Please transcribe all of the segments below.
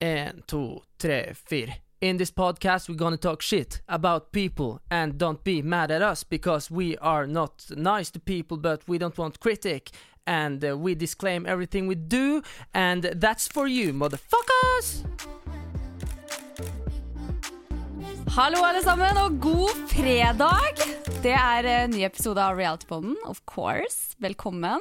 En, two, tre, fire. In this podcast, we're gonna talk shit about people and don't be mad at us because we are not nice to people, but we don't want critic. And uh, we disclaim everything we do, and that's for you, motherfuckers! Hallo, alle sammen, og god fredag! Det er en ny episode av Realitypodden, of course. Velkommen.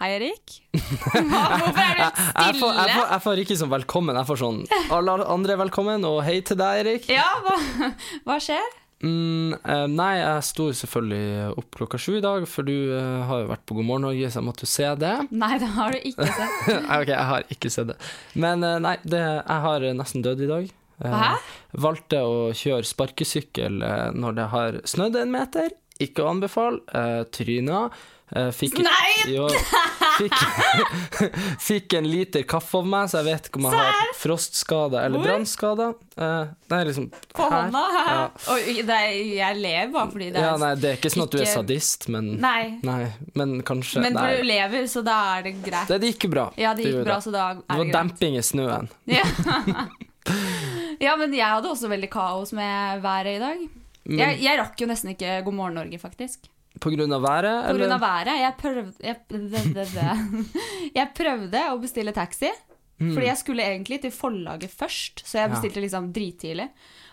Hei, Erik. Hvorfor er du Jeg får, jeg, stille? får, jeg får ikke sånn velkommen, jeg får sånn alle andre velkommen, og hei til deg, Erik. Ja, hva, hva skjer? Mm, eh, nei, jeg sto selvfølgelig opp klokka sju i dag, for du eh, har jo vært på God morgen Norge, så jeg måtte jo se det. Nei, det har du ikke sett. Ok, jeg har ikke sett det. Men eh, nei, det, jeg har nesten dødd i dag. Hæ? Valgte å kjøre sparkesykkel når det har snødd en meter. Ikke å anbefale. Tryna. Eh, fikk, Nei! Jo, fikk, fikk en liter kaffe av meg, så jeg vet ikke om jeg har frostskade eller Hvor? brannskade. Eh, nei, liksom På her. hånda? Ja. Oi, det er, jeg ler bare fordi det er Ja, nei, det er ikke sånn at du er sadist, men Nei. Nei, men kanskje Men Nei. du lever, så da er det greit. Det, det gikk bra. Ja, det gikk bra, så da er Det det var greit. demping i snøen. Ja. ja, men jeg hadde også veldig kaos med været i dag. Jeg, jeg rakk jo nesten ikke God morgen Norge, faktisk. På grunn av været? På grunn av været. Jeg prøvde, jeg, det, det, det. jeg prøvde å bestille taxi. Fordi jeg skulle egentlig til forlaget først, så jeg bestilte liksom drittidlig.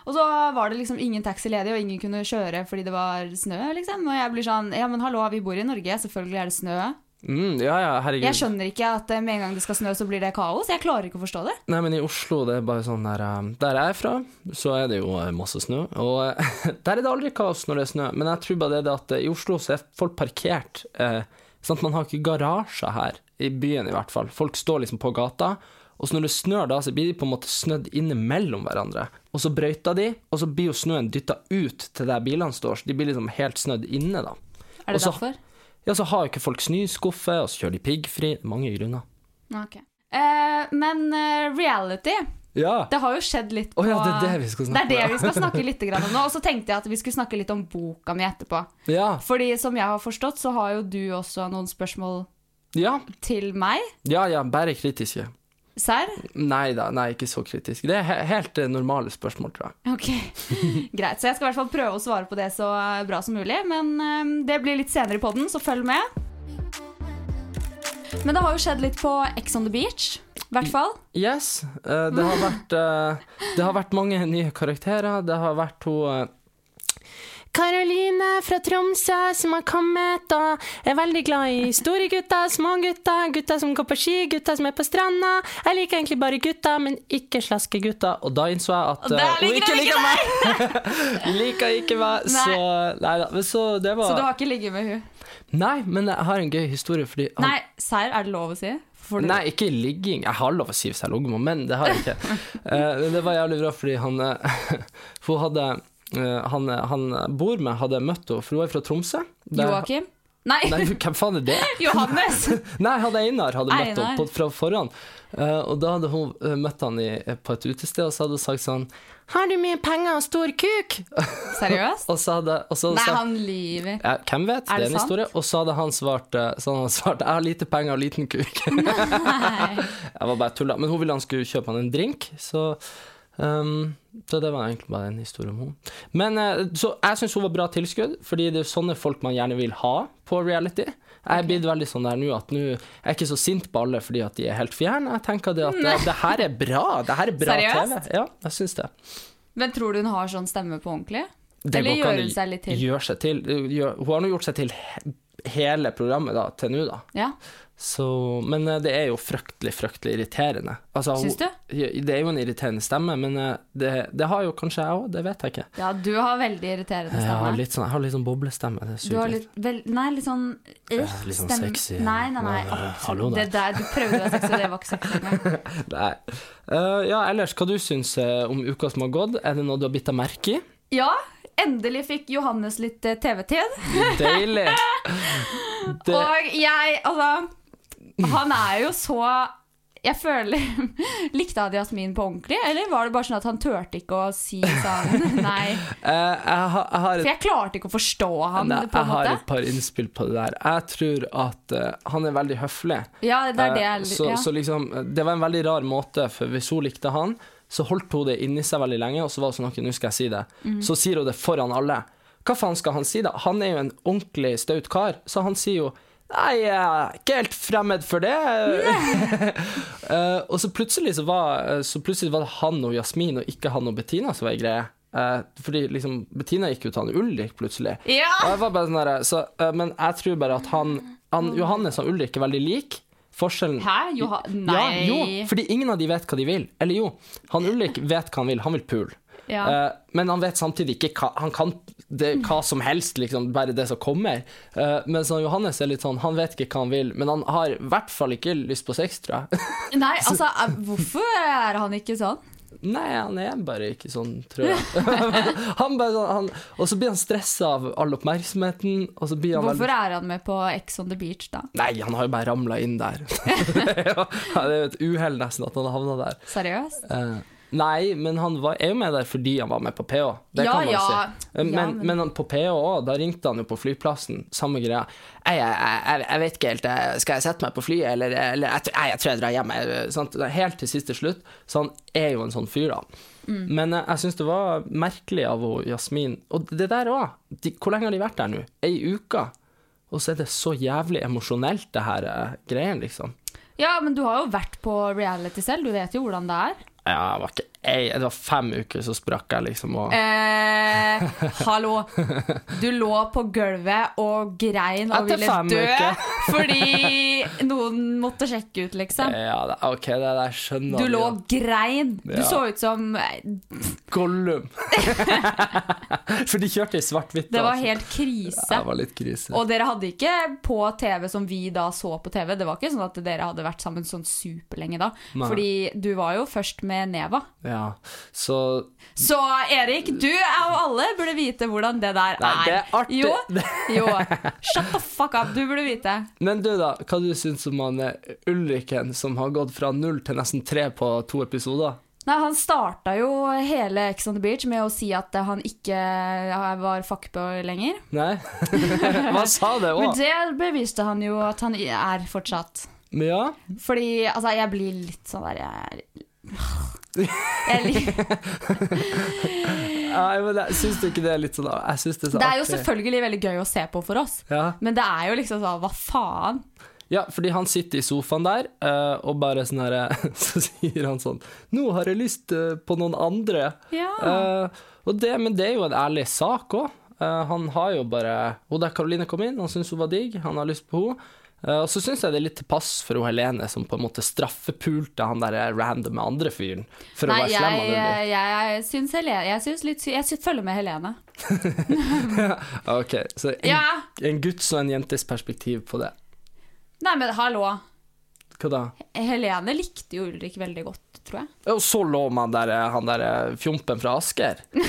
Og så var det liksom ingen taxi ledig, og ingen kunne kjøre fordi det var snø, liksom. Og jeg blir sånn Ja, men hallo, vi bor i Norge, selvfølgelig er det snø. Mm, ja, ja, herregud. Jeg skjønner ikke at eh, med en gang det skal snø, så blir det kaos. Jeg klarer ikke å forstå det. Nei, men i Oslo, det er bare sånn der um, Der jeg er fra, så er det jo eh, masse snø. Og eh, der er det aldri kaos når det er snø. Men jeg tror bare det er det at eh, i Oslo så er folk parkert eh, Sånn at man har ikke garasjer her, i byen i hvert fall. Folk står liksom på gata. Og så når det snør, da, så blir de på en måte snødd inne mellom hverandre. Og så brøyter de, og så blir jo snøen dytta ut til der bilene står, så de blir liksom helt snødd inne, da. Er det Også, derfor? Ja, så har ikke folk snøskuffe, og så kjører de piggfri. Mange grunner. Okay. Eh, men eh, reality Ja. Det har jo skjedd litt på oh, ja, det er det Det er det vi skal snakke litt om nå. Og så tenkte jeg at vi skulle snakke litt om boka mi etterpå. Ja. Fordi som jeg har forstått, så har jo du også noen spørsmål Ja, til meg. ja, ja bare kritiske. Serr? Nei da, nei, ikke så kritisk. Det er he helt eh, normale spørsmål, tror jeg. Ok, greit. Så jeg skal i hvert fall prøve å svare på det så bra som mulig. Men eh, det blir litt senere i poden, så følg med. Men det har jo skjedd litt på Ex on the Beach. I hvert fall. Yes, Uh, det har vært uh, Det har vært mange nye karakterer. Det har vært hun eh, Karoline fra Tromsø som har kommet og er veldig glad i store gutter, små gutter, gutter som går på ski, gutter som er på stranda. Jeg liker egentlig bare gutter, men ikke slaske gutter. Og da innså jeg at uh, hun ikke liker meg! liker ikke meg, Nei. så Nei da. Men så det var Så du har ikke ligget med hun? Nei, men jeg har en gøy historie fordi han- Nei, serr, er det lov å si? Nei, ikke ligging. Jeg har lov å si hvis jeg ligger med menn, det har jeg ikke. uh, men det var jævlig bra, fordi han eh, hun hadde han, han bor med, hadde møtt henne, for hun er fra Tromsø. Joakim? Nei, Nei, hvem faen er det? Johannes! Nei, hadde Einar hadde møtt Einar. henne på, fra forhånd. Uh, og da hadde hun eh, møtt han i, på et utested, og så hadde hun sagt sånn Har du mye penger og stor kuk? Seriøst? og så hadde, og så hadde Nei, sagt han lyver. ja, Hvem vet? Er Det er en sant? historie. Og så hadde han svart, eh, så hadde han svart Jeg har lite penger og liten kuk. Nei. jeg var bare tulla. Men hun ville han skulle kjøpe han en drink, så um, så det var egentlig bare en historie om henne. Men uh, så jeg syns hun var bra tilskudd, fordi det er sånne folk man gjerne vil ha på reality. Jeg er blitt veldig sånn der nå at nå er jeg ikke så sint på alle fordi at de er helt fjerne. Jeg tenker det at det, det her er bra. Det her er bra Seriøst? TV. Ja, jeg syns det. Men tror du hun har sånn stemme på ordentlig? Det Eller gjør hun seg litt til? Seg til. Gjør, hun har nå gjort seg til hele programmet da, til nå, da. Ja. Så, men eh, det er jo fryktelig, fryktelig irriterende. Altså, Syns du? Det er jo en irriterende stemme, men eh, det, det har jo kanskje jeg òg, det vet jeg ikke. ja, du har veldig irriterende Jeg har stemme. litt sånn, har litt sånn boblestemme. Det Du har litt. vel, Nei, litt sånn øh, litt sånn stemme- sexy. Nei, nei, nei. Hallo det der. du prøvde å være sexy, det var ikke sexy engang. Nei. Uh, ja, ellers, hva du syns om uka som har gått? Er det noe du har bitt deg merke i? Ja, endelig fikk Johannes litt TV-tid. Deilig! Det, Og jeg, altså Han er jo så Jeg føler Likte han Jasmin på ordentlig, eller var det bare sånn at han turte ikke å si sånn Nei. eh, jeg, har, jeg har et For jeg klarte ikke å forstå han, Nei, på jeg har et par innspill på det der. Jeg tror at uh, han er veldig høflig. Ja, det er det Eh, uh, så, ja. så liksom, det var en veldig rar måte, for hvis hun likte han, så holdt hun det inni seg veldig lenge, og så var det sånn, ok, nå skal jeg si det. Mm. Så sier hun det foran alle. Hva faen skal han si da? Han er jo en ordentlig staut kar, så han sier jo Nei, jeg er ikke helt fremmed for det. uh, og så plutselig så var, eh, så plutselig var det han og Jasmin, og ikke han og Bettina som var greia. greie. Eh, fordi liksom Bettina gikk jo til han Ulrik plutselig. Ja! Sånn der, så, uh, Men jeg tror bare at han, han Johannes og Ulrik er veldig like. Forskjellen Hæ? Joha Nei. Ja, jo, fordi ingen av de vet hva de vil. Eller jo, han Ulrik vet hva han vil. Han vil pule. Ja. Men han vet samtidig ikke hva Han kan det, hva som helst, liksom, bare det som kommer. Uh, mens han Johannes er litt sånn Han vet ikke hva han vil, men han har i hvert fall ikke lyst på sex, tror jeg. Nei, altså, eh, hvorfor er han ikke sånn? Nei, han er bare ikke sånn, tror jeg. han bare sånn, han, og så blir han stressa av all oppmerksomheten. Og så blir han Hvorfor er han med på Ex on the Beach, da? Nei, han har jo bare ramla inn der. ja, det er jo et uhell nesten at han havna der. Seriøst? Eh, nei, men han var, er jo med der fordi han var med på PH. Det Ja, kan man ja. si. Eh, Men, Ja, men... men- på PH òg, da ringte han jo på flyplassen. Samme greia. Jeg, jeg, jeg, jeg vet ikke helt, eh, skal jeg sette meg på flyet, eller, eller jeg, jeg tror jeg drar hjem. eh, Sant? Helt til siste slutt. Så han er jo en sånn fyr, da. Mm. Men jeg syns det var merkelig av Jasmin. Og det der òg. De, hvor lenge har de vært der nå? Ei uke? Og så er det så jævlig emosjonelt, det her greien, liksom. Ja, men du har jo vært på reality selv, du vet jo hvordan det er. Ja, var ikke ei, det var fem uker, så sprakk jeg, liksom. Og... Eh, hallo. Du lå på gulvet og grein og ville dø uker. fordi noen måtte sjekke ut, liksom. Ja, det, ok, det der skjønner Du vi lå og grein. Du Ja. så ut som Gollum. For de kjørte i svart-hvitt. Det var altså. helt krise. Ja, det var litt krise. Og dere hadde ikke på TV som vi da så på TV. Det var ikke sånn at dere hadde vært sammen sånn superlenge da. Nei. Fordi du var jo først med Neva. Ja, så Så Erik, du av alle burde vite hvordan det der Nei, det er artig. Jo, jo. Shut the fuck up, du burde vite. Men du, da. Hva du syns om han eh, Ulriken som har gått fra null til nesten tre på to episoder? Nei, Han starta jo hele Ex on the Beach med å si at han ikke var fuckboy lenger. Nei? Hva sa det Men òg? det beviste han jo at han er fortsatt. Ja. Fordi altså, jeg blir litt sånn der Jeg, Nei, syns du ikke det er litt sånn Jeg syns det er så Det er jo selvfølgelig veldig gøy å se på for oss, Ja. men det er jo liksom sånn Hva faen? Ja, fordi han sitter i sofaen der, eh, og bare sånn her Så sier han sånn 'Nå har jeg lyst eh, på noen andre'. Ja. Uh, det, men det er jo en ærlig sak òg. han har jo bare Oda Karoline kom inn, han syntes hun var digg, han har lyst på henne. Eh, og så syns jeg det er litt til pass for hun Helene, som på en måte straffepulte han der random andre fyren. For å være jeg, slem. han Ulrik. jeg, jeg syns Helene Jeg, syns litt, jeg syns, følger med Helene. Ok, så en, Ja. en gutts og en jentes perspektiv på det. Nei, men hallo. Hva da? Helene likte jo Ulrik veldig godt, tror jeg. Og så lå man der, han der eh, fjompen fra Asker.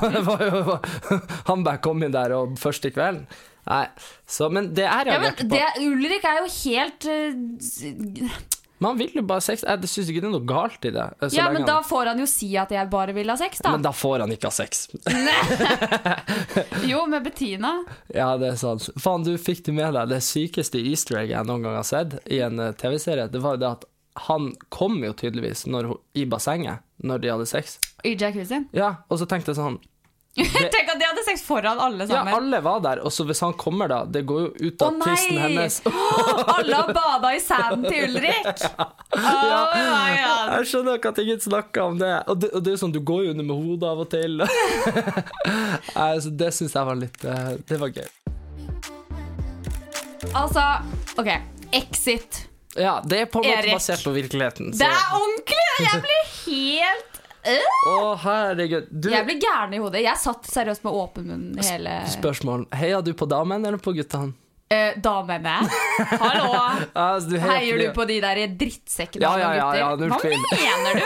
han bare kom inn der og første kvelden. Nei, så, men det jeg Ja, men det, Ulrik er jo helt uh, Man vil jo bare ha sex. Jeg syns ikke det er noe galt i det. eh, Ja, men han- da får han jo si at jeg bare vil ha sex, da. men da får han ikke ha sex. Jo, med Bettina. Ja, det er sant. Faen, du fikk det med deg. Det sykeste easter egg jeg noen gang har sett i en eh, TV-serie, det var jo det at han kom jo tydeligvis når, i bassenget når de hadde sex. I jacuzzi. Ja, og så tenkte jeg sånn Tenk at de hadde sex foran alle sammen. Ja, alle var der, og så hvis han kommer da, det går jo ut av oh, tissen hennes. alle har bada i sæden til Ulrik! Oh, God. Jeg skjønner ikke at ingen snakker om det. Og det, og det er sånn, du går jo under med hodet av og til. Nei, så det syns jeg var litt eh, Det var gøy. Altså, OK. Exit. Ja, det er på en måte Erik. basert på virkeligheten. Det er ordentlig! Jeg blir helt Å, herregud. Du, Jeg blir gæren i hodet. Jeg satt seriøst med åpen munn hele Spørsmål. Heier du på damene eller på guttene? Uh, Damene. Hallo! Altså, du heier du på de der drittsekkene Ja, ja, ja, ja, gutter? Hva mener du?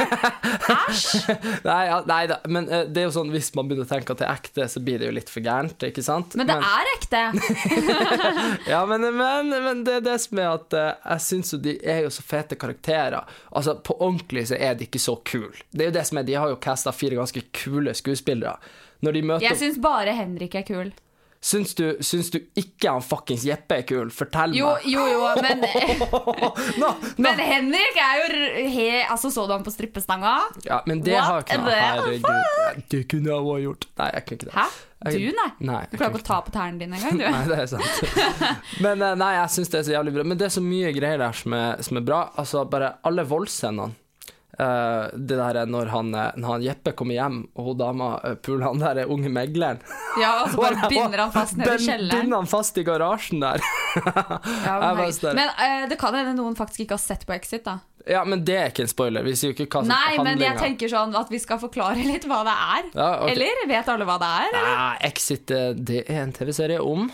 Æsj! Nei, ja, nei da, men uh, det er jo sånn hvis man begynner å tenke at det er ekte, så blir det jo litt for gærent, ikke sant? Men det er ekte. Ja, men, men, men det er det som er at uh, jeg syns jo de er jo så fete karakterer. Altså, på ordentlig så er de ikke så kule. Det er jo det som er, de har jo casta fire ganske kule skuespillere. Når de møter Jeg syns bare Henrik er kul. Syns du, syns du ikke han fuckings Jeppe er kul? Fortell Jo, meg. jo, jo, men no, no. Men Henrik er jo he, Altså, så du han på strippestanga? Ja, men det What har ikke noe Herregud. Det kunne jeg også gjort. Nei, jeg kunne ikke det. Hæ? Du, nei? Nei, Du klarer ikke å ta på tærne dine engang, du. Nei, det er sant. Men eh, nei, jeg syns det er så jævlig bra. Men det er så mye greier der som er, som er bra. Altså, bare alle voldsscenene. Eh, det der er når han, eh, når han Jeppe kommer hjem, og hun dama uh, puler han der unge megleren. Ja, og så bare binder han fast nede i kjelleren. Binder han fast i garasjen der. Ja, men men uh, det kan hende noen faktisk ikke har sett på Exit, da. ja, men det er ikke en spoiler. Vi sier ikke hva Nei, men jeg tenker sånn at vi skal forklare litt hva det er. Ja, okay. Eller vet alle hva det er? eller? Nei, Exit, eh, det er en TV-serie om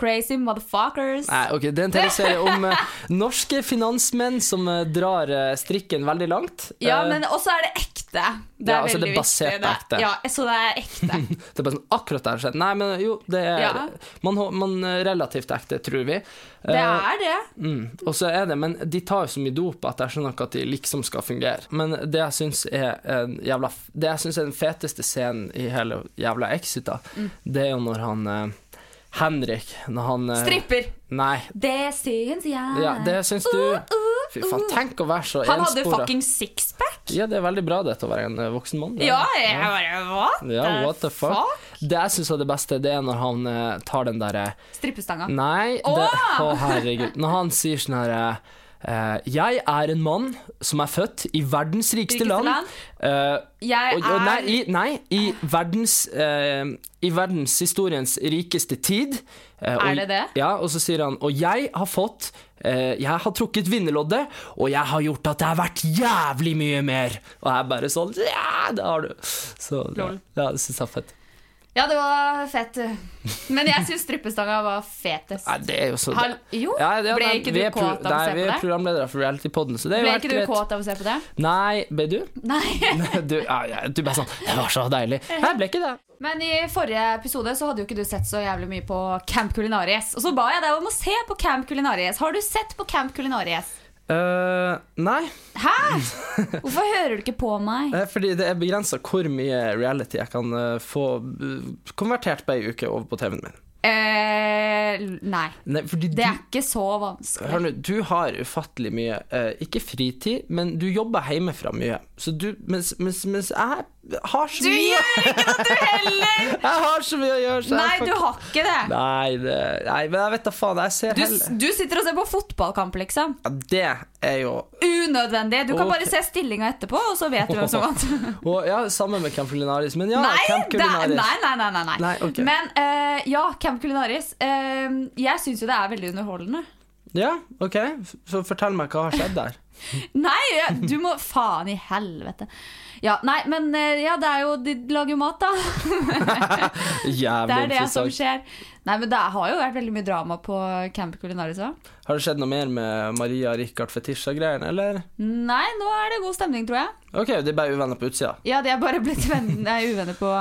Crazy motherfuckers. Nei, ok, det er en TV-serie om eh, norske finansmenn som eh, drar eh, strikken veldig langt. Ja, Eh, men også er det ekte. Det er Ja, altså, det veldig er basert viktig. på ekte. Ja, så det er ekte. Det er bare sånn akkurat der skjedde. Nei, men jo, det er Ja. man, hå- man er relativt ekte, tror vi. Det Eh, er det. mm, og så er det, men de tar jo så mye dop at jeg skjønner ikke at de liksom skal fungere. Men det jeg syns er en jævla Det jeg syns er den feteste scenen i hele jævla Exit, Mm. det er jo når han eh, Henrik Når han eh, Stripper. Nei. Det syns jeg. Ja, det syns du Fy faen, tenk å være så enspora. Han hadde fucking sixpack. Ja, det er veldig bra det til å være en eh, voksen mann. Ja, jeg bare What Ja, what the fuck? Det jeg syns er det beste, det er når han eh, tar den derre Strippestanga. Nei, å herregud. Når han sier sånn herre Jeg er en mann som er født i verdens rikeste, land. land. Uh, Jeg og, og, nei, er i, nei, i verdens uh, I verdenshistoriens rikeste tid. Eh, og- Er det det? Ja, og så sier han Og jeg har fått eh, Jeg har trukket vinnerloddet, og jeg har gjort at det er verdt jævlig mye mer. Og jeg er bare sånn Ja, det har du. Så ja, det syns jeg er fett. Ja, det var fett. Men jeg syns strippestanga var fetest. Nei, det er jo så Hal- jo, Ja, ja, ble ikke du er kåt av å Nei, se vi på er det? programledere for Reality-podden, så det er jo Ble helt ikke du greit. kåt av å se på det? Nei, ble du? Nei. Du, ja, du bare sånn Det var så deilig. Nei, ble ikke det. Men i forrige episode så hadde jo ikke du sett så jævlig mye på Camp Culinaries. Og så ba jeg deg om å se på Camp Culinaries. Har du sett på Camp Culinaries? Eh, nei, Hæ? Hvorfor hører du ikke på meg? eh, fordi det er begrensa hvor mye reality jeg kan eh, få konvertert på ei uke over på TV-en min. Uh, nei. Nei, fordi Det er du ikke så vanskelig. Hør nå, du har ufattelig mye uh, Ikke fritid, men du jobber hjemmefra mye. Så du Mens, mens, mens jeg har så Du mye gjør ikke det, du heller! Jeg har så mye å gjøre, så Nei, du har ikke det. Nei, det, nei, men jeg vet da faen. Jeg ser Du, heller du sitter og ser på fotballkamp, liksom. ja, Det er jo Unødvendig. Du kan okay. bare se stillinga etterpå, og så vet du hvem som vant. Ja, sammen med Camp Culinaris. Men ja, Nei, Camp Culinaris. nei, nei, nei, nei, nei. Nei, okay. Men uh, ja, Camp Culinaris. Uh, jeg syns jo det er veldig underholdende. Ja, ok. Så fortell meg hva har skjedd der. Nei, ja, du må Faen i helvete. Ja, nei, men eh, ja, det er jo De lager jo mat, da. Det er det som skjer. Nei, men det har jo vært veldig mye drama på Camp Culinaris òg. Har det skjedd noe mer med Maria Richard Fetisha-greiene, eller? Nei, nå er det god stemning, tror jeg. Ok, det er bare uvenner på utsida. Ja, de er bare blitt venner, uvenner på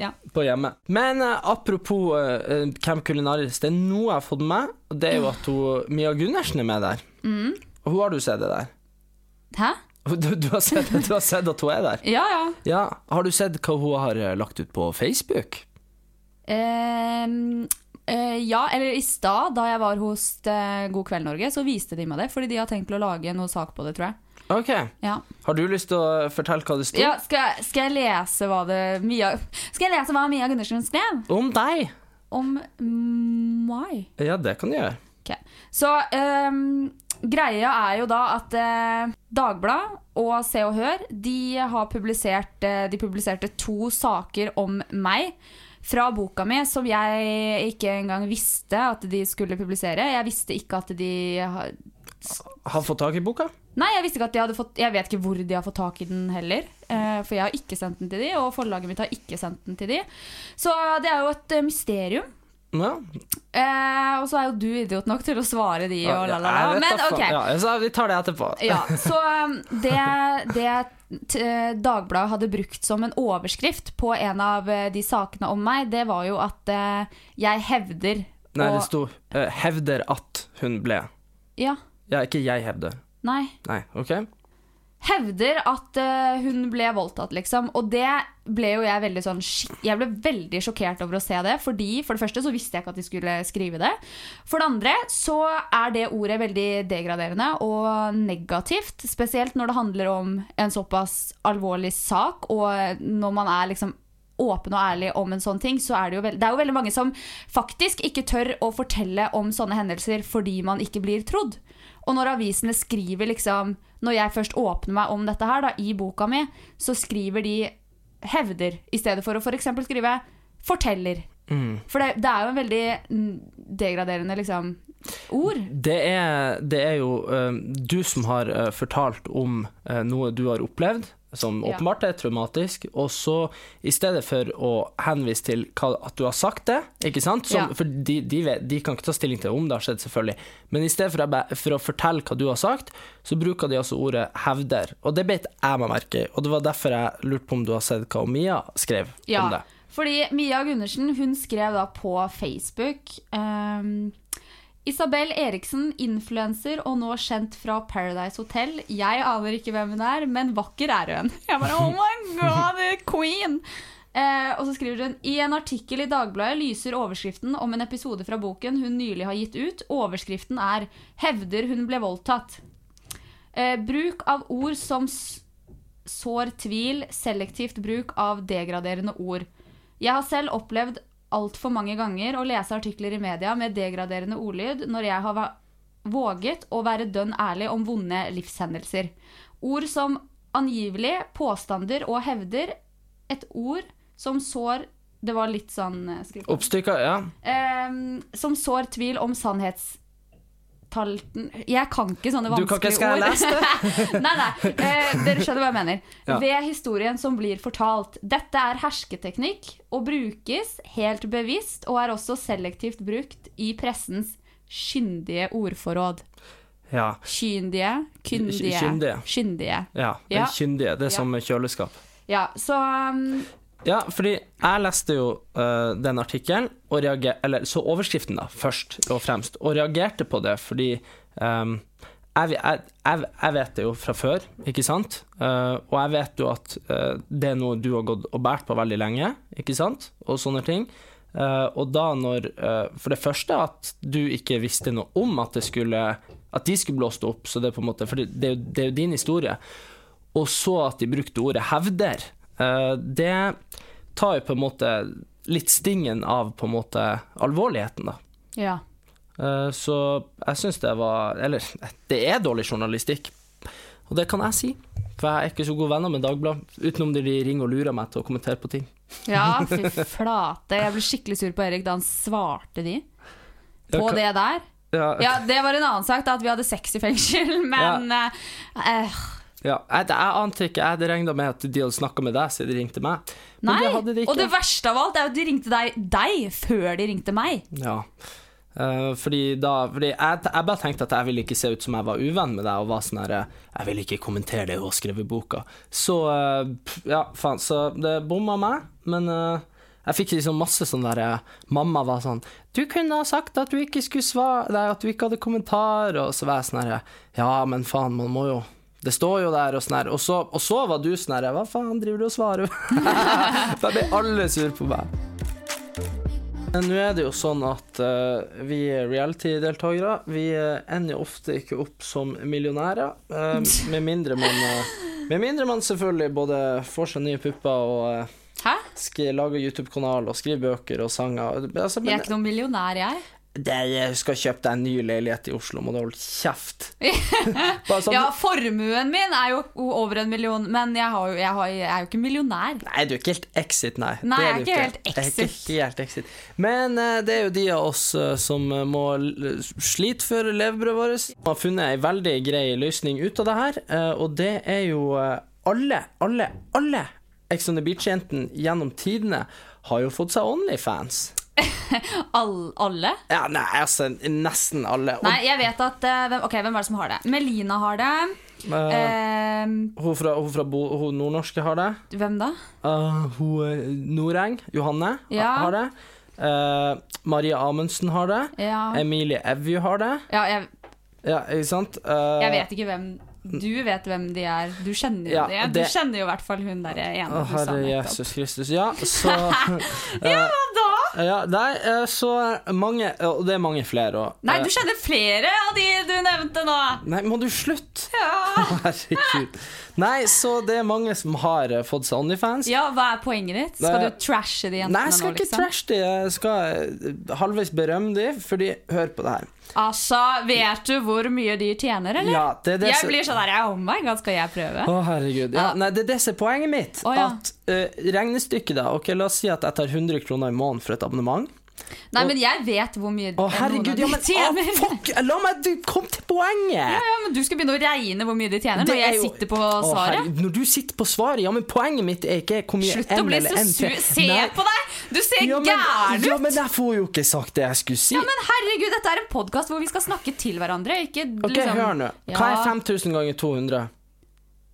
Ja. på hjemme. Men uh, apropos uh, Camp Culinaris, det er noe jeg har fått med og det er jo at hun, Mia Gundersen er med der. Mm. Og hun har du sett det der? Hæ? Du, du, har sett, du har sett at hun er der? Ja, ja. Ja. Har du sett hva hun har eh, lagt ut på Facebook? Ehm, eh, ja, eller i stad, da jeg var hos eh, God kveld Norge, så viste de meg det. Fordi de har tenkt å lage noe sak på det, tror jeg. Ok. Ja, Har du lyst til å fortelle hva det sto? ja skal, skal jeg lese hva det Mia Skal jeg lese hva Mia Gundersen skrev? Om deg? Om meg. Ja, det kan du gjøre. Ok. Så ehm, greia er jo da at eh, Dagbladet og Se og Hør de har publisert eh, De publiserte to saker om meg fra boka mi som jeg ikke engang visste at de skulle publisere. Jeg visste ikke at de har Har fått tak i boka? Nei, jeg visste ikke at de hadde fått Jeg vet ikke hvor de har fått tak i den heller. eh, for jeg har ikke sendt den til de, og forlaget mitt har ikke sendt den til de. Så det er jo et eh, mysterium. Ja. Eh, og så er jo du idiot nok til å svare de og la, la, la. Men ok. Ja, så vi tar det etterpå. Ja, så um, det, det Dagbladet hadde brukt som en overskrift på en av eh, de sakene om meg, det var jo at eh, jeg hevder Nei, det sto eh, 'hevder at hun ble'. Ja, Ja, ikke 'jeg hevder'. nei. Nei, OK? Hevder at uh, hun ble voldtatt, liksom. Og det ble jo jeg veldig sånn Jeg ble veldig sjokkert over å se det, fordi for det første så visste jeg ikke at de skulle skrive det. For det andre så er det ordet veldig degraderende og negativt. Spesielt når det handler om en såpass alvorlig sak, og når man er liksom åpen og ærlig om en sånn ting, så er det jo det er jo veldig mange som faktisk ikke tør å fortelle om sånne hendelser fordi man ikke blir trodd. Og når avisene skriver liksom Når jeg først åpner meg om dette her da, i boka mi, så skriver de 'hevder' i stedet for å f.eks. skrive 'forteller'. For det, det er jo en veldig mm, degraderende liksom ord. Det er, det er jo uh, du som har uh, fortalt om uh, noe du har opplevd, som åpenbart er traumatisk, og så i stedet for å henvise til hva, at du har sagt det, ikke sant? Som, Ja. For de, de, vet, de kan ikke ta stilling til om det har skjedd, selvfølgelig, men i stedet for å, for å fortelle hva du har sagt, så bruker de altså ordet 'hevder', og det beit jeg meg merke i, og det var derfor jeg lurte på om du har sett hva Mia skrev Ja, om det. fordi Mia Gundersen hun skrev da på Facebook ehm, Isabel Eriksen, influenser og nå kjent fra Paradise Hotel. Jeg aner ikke hvem hun er, men vakker er hun. Jeg bare, oh my god, queen! Eh, og så skriver hun I en artikkel i Dagbladet lyser overskriften om en episode fra boken hun nylig har gitt ut. Overskriften er 'Hevder hun ble voldtatt'. Eh, bruk av ord som sår tvil, selektivt bruk av degraderende ord. Jeg har selv opplevd altfor mange ganger å lese artikler i media med degraderende ordlyd når jeg har våget å være dønn ærlig om vonde livshendelser. Ord som angivelig, påstander og hevder. Et ord som sår Det var litt sånn eh. Oppstykka, ja. Eh, som sår tvil om sannhetstalten Jeg kan ikke sånne vanskelige ord. Du kan ikke, skal nei, nei. Eh, dere skjønner hva jeg mener. Ja. Ved historien som blir fortalt. Dette er hersketeknikk og brukes helt bevisst, og er også selektivt brukt i pressens kyndige ordforråd. Ja. Kyndige, kyndige, Kyndige. kyndige. ja. Ja. kyndige. Det er som kjøleskap. Ja, så um, Ja, fordi jeg leste jo uh, den artikkelen, eller så overskriften da, først og fremst, og reagerte på det fordi um, jeg, jeg, jeg, jeg vet det jo fra før, ikke sant? Uh, og jeg vet jo at uh, det er noe du har gått og båret på veldig lenge, ikke sant? Og sånne ting. Uh, og da når For det første at du ikke visste noe om at det skulle At de skulle blåst opp, så det på en måte For det, det, er jo- det er jo din historie. Og så at de brukte ordet 'hevder'. Eh, det tar jo på en måte litt stingen av på en måte alvorligheten, da. ja. Eh, så jeg syns det var Eller, det er dårlig journalistikk. Og det kan jeg si, for jeg er ikke så gode venner med Dagbladet, utenom de ringer og lurer meg til å kommentere på ting. Ja, fy flate. Jeg ble skikkelig sur på Erik da han svarte de. På kan... det der. Ja, Ja, det var en annen sak, da, at vi hadde sex i fengsel, men ja. eh, ja. Jeg, jeg ante ikke, jeg hadde regna med at de hadde snakka med deg siden de ringte meg. Men Nei. det de. Og det verste av alt er at de ringte deg, deg før de ringte meg. Ja. uh, fordi da Fordi jeg, jeg bare tenkte at jeg ville ikke se ut som jeg var uvenn med deg, og var sånn her eh, Jeg vil ikke kommentere det hun har skrevet i boka. Så uh, ja, faen. Så det bomma meg, men uh, jeg fikk liksom masse sånn der eh, Mamma var sånn 'Du kunne ha sagt at du ikke skulle svare Nei, at du ikke hadde kommentar', og så var jeg sånn herre Ja, men faen, man må jo det står jo der, og sånn her. Og så, og så var du sånn her Hva faen driver du og svarer? da ble alle sur på meg. Men Nå er det jo sånn at uh, vi reality-deltakere Vi eh, ender ofte ikke opp som millionærer, Uh, med mindre man uh, Med mindre man selvfølgelig både får seg nye pupper og Hæ? lager YouTube-kanal og skriver bøker og sanger. Altså, Jeg er ikke noen millionær, jeg. Jeg skal kjøpe deg en ny leilighet i Oslo, må du holde kjeft. Sånn, Ja, formuen min er jo over en million, men jeg, har jo, jeg, har, jeg er jo ikke millionær. Nei, du er ikke helt exit, nei. Nei, jeg er ikke helt exit. ikke helt exit. Men uh, det er jo de av oss uh, som eh, må slite for levebrødet vårt. Vi har funnet ei veldig grei løsning ut av det her, uh, og det er jo alle, alle, alle Ex on the Beach-jentene gjennom tidene har jo fått seg Onlyfans. All, alle? Ja, nei, altså nesten alle. Og, Nei, jeg vet at eh, Ok, hvem er det som har det? Melina har det. Uh, uh, hun fra, hun fra Bo, hun nordnorske har det. hvem da? Uh, hun Noreng, Johanne, Ja. har det. Maria Amundsen har det. Ja, Emilie Evju har det. ja jeg, Ja, ikke sant? Jeg vet ikke hvem Du vet hvem de er. Du kjenner jo Ja, det. Du kjenner jo i hvert fall hun der ene. Å, herre. Jesus Kristus. Ja, så Ja da! ja, Nei, eh, så mange Og det er mange flere òg. Nei, du kjenner flere av de du nevnte nå. Nei, må du slutte? Ja. Herregud. Nei, så det er mange som har eh, fått seg Onlyfans. ja, hva er poenget ditt? Skal du trashe de jentene Nei, jeg skal nå, ikke liksom? trashe de. Jeg skal eh, halvveis berømme de, fordi Hør på det her. Altså, vet du hvor mye de tjener, eller? Ja, det er det jeg blir sånn der, oh my god, skal jeg prøve? Å, herregud. Ja, Ja. nei, det er det som er poenget mitt. Å, ja. At uh, Regnestykket, da. Ok, La oss si at jeg tar 100 kroner i måneden for et abonnement. Nei, men jeg vet hvor mye Å, herregud, ja, men tjener. ah, fuck! La meg du, Kom til poenget! Ja, ja, men du skal begynne å regne hvor mye de tjener Det når jeg jo- sitter på Å, svaret. herregud, når du sitter på svaret, ja, men poenget mitt er ikke hvor mye Slutt å bli så sur. Se Nei. på deg! Du ser ja, gæren ut! Ja, men jeg får jo ikke sagt det jeg skulle si. Ja, men herregud, dette er en podkast hvor vi skal snakke til hverandre. Ikke ok, liksom hør nå. Hva er 5000 ganger 200?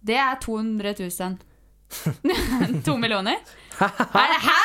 Det er 200 000. to millioner? Er hæ?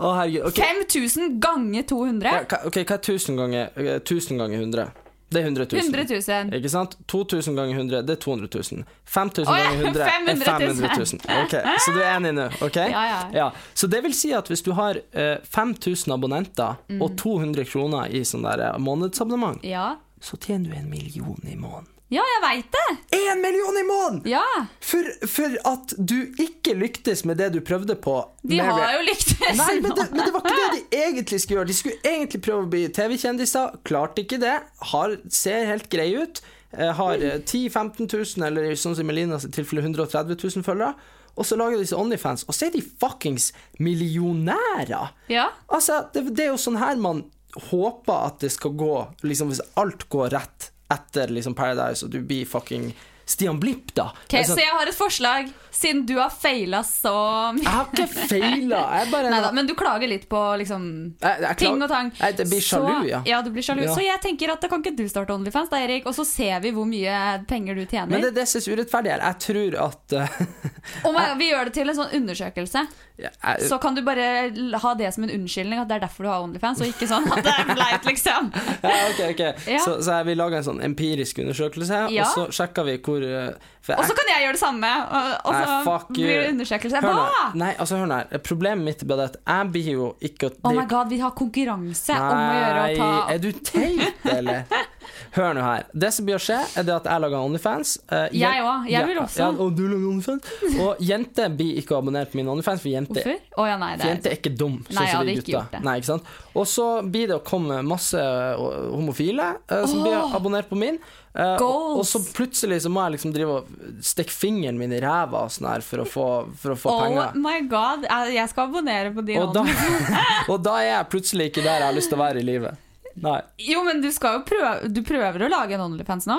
Å, herregud. ok. 5000 ganger 200? Ja, hva- ok, hva er 1000 ganger, eh, 1000 ganger 100? Det er 100 000. 100 000. Ikke sant? 2000 ganger 100, det er 200 000. 5000 Å, ja, ganger 100 er 500 000. 500 000. Ok, Så du er enig nå? ok? Ja, ja. Så det vil si at hvis du har eh, 5000 abonnenter Mm. og 200 kroner i sånn der eh, månedsabonnement, Ja. så tjener du en million i måneden. Ja, jeg veit det! Én million i måneden! Ja. For, for at du ikke lyktes med det du prøvde på. De med- har jo lyktes Nei, men det, men det var ikke det de egentlig skulle gjøre. De skulle egentlig prøve å bli TV-kjendiser. Klarte ikke det. Har, ser helt grei ut. Eh, Har eh, 10 000-15 000, eller sånn som i Melinas tilfelle 130 000 følgere. Og så lager de disse Onlyfans, og så er de fuckings millionærer! Ja. Altså, det, det er jo sånn her man håper at det skal gå, liksom hvis alt går rett etter liksom Paradise, og du blir fucking Stian Blipp, da. Okay, Altså, Så jeg har et forslag, siden du har feila så mye. jeg har ikke feila, jeg bare Neida, men du klager litt på liksom Jeg- jeg ting og tang. Jeg, blir sjalu, så, ja. Ja, du blir sjalu. Ja. Så jeg tenker at da kan ikke du starte Onlyfans, da, Erik, og så ser vi hvor mye penger du tjener. Men det det er urettferdig her. Jeg tror at uh, Om jeg, vi gjør det til en sånn undersøkelse, jeg, så kan du bare ha det som en unnskyldning at det er derfor du har Onlyfans, og ikke sånn at det er leit, liksom. ja, ok, ok. Ja. Så, så vi lager en sånn empirisk undersøkelse, Ja. og så sjekker vi hvor eh, for Og så kan jeg gjøre det samme, og, og Nei, så blir det undersøkelse. Hør. Hva? Nei, altså hør nå her. Problemet mitt er at jeg blir jo ikke Oh my god, vi har konkurranse om å gjøre å ta Nei, er du teit, eller? Hør nå her. Det som blir å skje, er det at jeg lager Onlyfans. Uh, Jeg også. Jeg vil også. Ja, og du lager Onlyfans. Og jenter blir ikke abonnert på mine Onlyfans, for jenter oh, ja, nei, det For er jenter er ikke dum, sånn Nei, jeg hadde ikke gutta. gjort det. Nei, ikke sant? Og så blir det å komme masse uh, homofile uh, som blir abonnert på min. Uh, og, og så plutselig så må jeg liksom drive og stikke fingeren min i ræva og sånn her for å få, for å få Oh penger. my god, jeg jeg skal abonnere på din Og da, og da er jeg plutselig ikke der jeg har lyst til å være i livet. Nei. Jo, men du skal jo prøve Du prøver å lage en Onlyfans nå?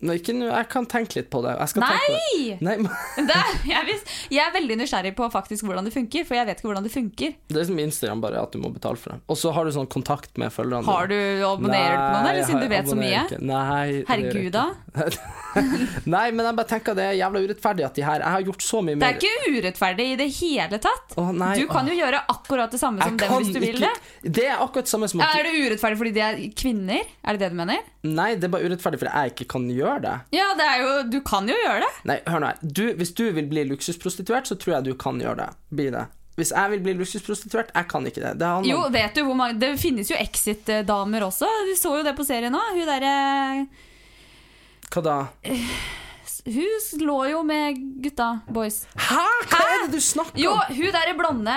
Nei, ikke nå. Jeg kan tenke litt på det. Jeg skal tenke på det. Nei! Nei! men- Det, jeg, vis- jeg er veldig nysgjerrig på faktisk hvordan det funker, for jeg vet ikke hvordan det funker. Det er som Instagram, bare at du må betale for det. Og så har du sånn kontakt med følgerne. Har du abonnerer du på noen, eller siden du vet så mye? Ikke. Nei, det Herregud, da. Nei, men jeg bare tenker det er jævla urettferdig at de her Jeg har gjort så mye mer Det er ikke urettferdig i det hele tatt. Åh, nei, du kan åh. jo gjøre akkurat det samme som dem hvis du vil det. ikke- Det er akkurat det samme som at er det urettferdig fordi de er kvinner? Er det det du mener? Nei, det er bare urettferdig fordi jeg ikke kan gjøre det. Ja, det jo Du kan jo gjøre det. Nei, hør nå her. Du, hvis du vil bli luksusprostituert, så tror jeg du kan gjøre det. Bli det. Hvis jeg vil bli luksusprostituert, jeg kan ikke det. Det Jo, vet du hvor mange Det finnes jo Exit-damer også. Du så jo det på serien nå. Hun derre Hva da? Hun lå jo med gutta, boys. Hæ? Hva er det du snakker om? Jo, hun derre blonde.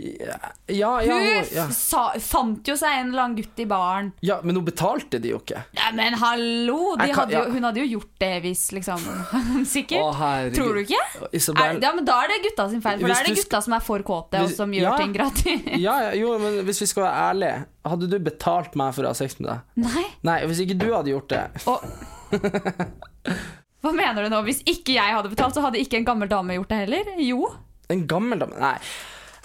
Ja, ja, ja, Hun hun- ja. sa, fant jo seg en eller annen gutt i baren. ja, men hun betalte de jo ikke. Ja, men hallo! De kan- hadde jo, ja. hun hadde jo gjort det hvis, liksom. Sikkert. Å. Tror du ikke? Isabel Er, ja, men Da er det gutta sin feil, for da er det gutta som er for kåte, og som gjør ja. ting gratis. ja, ja, jo, men hvis vi skal være ærlige, hadde du betalt meg for å ha sex med deg? Nei. Nei, hvis ikke du hadde gjort det Og Hva mener du nå? Hvis ikke jeg hadde betalt, så hadde ikke en gammel dame gjort det heller? Jo. En gammel dame Nei,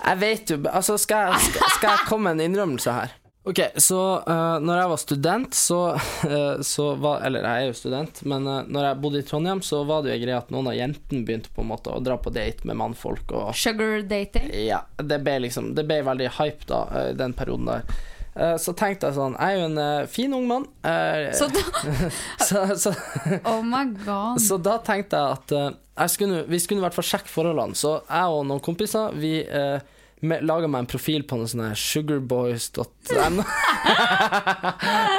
jeg vet jo Altså, skal jeg, skal, skal jeg komme med en innrømmelse her? Ok, så uh, når jeg var student, så, eh, så var Eller jeg er jo student, men uh, når jeg bodde i Trondheim, så var det jo en greie at noen av jentene begynte på en måte å dra på date med mannfolk og Sugar dating. Ja, det ble liksom Det ble veldig hype da, eh, den perioden der. Eh, Så tenkte jeg sånn Jeg er jo en eh, fin ung mann. eh, Så da, så, så, oh my god. så da tenkte jeg at eh, jeg skulle, vi skulle i hvert fall sjekke forholdene. Så jeg og noen kompiser Vi uh, laga meg en profil på noe sånn her sugarboys.no.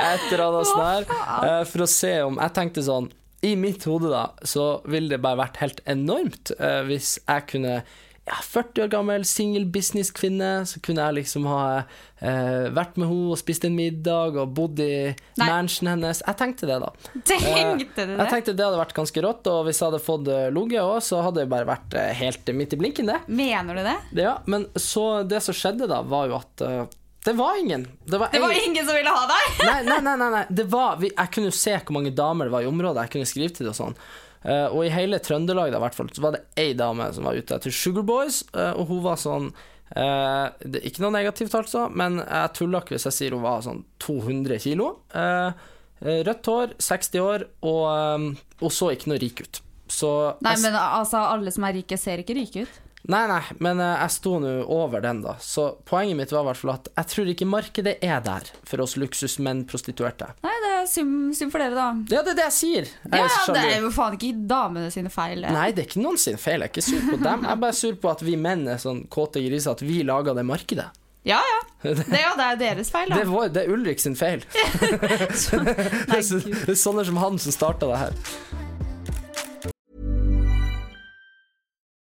Et eller annet sånt der. eh, for å se om Jeg tenkte sånn I mitt hode, da, så ville det bare vært helt enormt eh, hvis jeg kunne ja, 40 år gammel, singel businesskvinne, så kunne jeg liksom ha eh, vært med henne og spist en middag og bodd i Nei. mansionen hennes. Jeg tenkte det, da. Tenkte du Jeg tenkte det hadde vært ganske rått, og hvis jeg hadde fått uh, ligget òg, så hadde det bare vært eh, helt midt i blinken, det. Mener du det? Ja, men så det som skjedde da, var jo at uh, det var ingen. Det var, Det var ingen som ville ha deg! Nei, nei, nei, nei, nei. Det var, vi, jeg kunne jo se hvor mange damer det var i området. Jeg kunne skrive til det og sånn. Eh, og i hele Trøndelag da, hvert fall, så var det ei dame som var ute etter Sugarboys, Boys, og hun var sånn Uh, det, Ikke noe negativt, altså, men jeg tuller ikke hvis jeg sier hun var sånn 200 kilo. Eh, eh, rødt hår, 60 år, og um, og, så ikke noe rik ut. Så Nei, men altså, alle som er rike, ser ikke rike ut. Nei, nei, men eh, jeg sto nå over den, da. Så poenget mitt var i hvert fall at jeg tror ikke markedet er der for oss luksusmenn prostituerte. Nei, det er synd, for dere, da. Ja, det er det jeg sier. Jeg Ja, er Det er jo faen ikke damene sine feil. det. Nei, det er ikke noen sin feil. Jeg er ikke sur på dem. Jeg er bare sur på at vi menn er sånn kåte griser, at vi lager det markedet. Ja, ja. Det, ja, det er deres feil, Det da. er, vår, det er Ulrik sin feil. det, er, det er sånne som han som starta det her.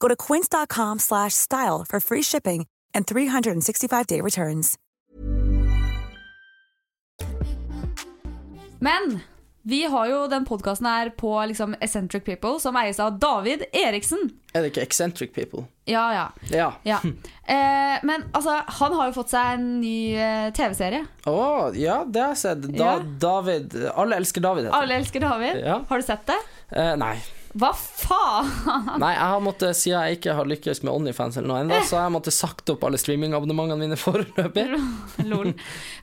Go to quince.com slash style for free shipping and 365-day returns. Men vi har jo den podkasten her på liksom Eccentric People, som eies av David Eriksen. Er det ikke Eccentric People? Ja, ja. Ja. ja. Eh, men altså, han har jo fått seg en ny eh, TV-serie. Å, ja, det har jeg sett. Da, Ja. David Alle elsker David, heter det. Alle elsker David. Ja. Har du sett det? Eh, nei. Hva faen? Nei, jeg har måttet, siden jeg ikke har lykkes med Onlyfans eller noe ennå, så har jeg måttet sagt opp alle streamingabonnementene mine foreløpig. Lol.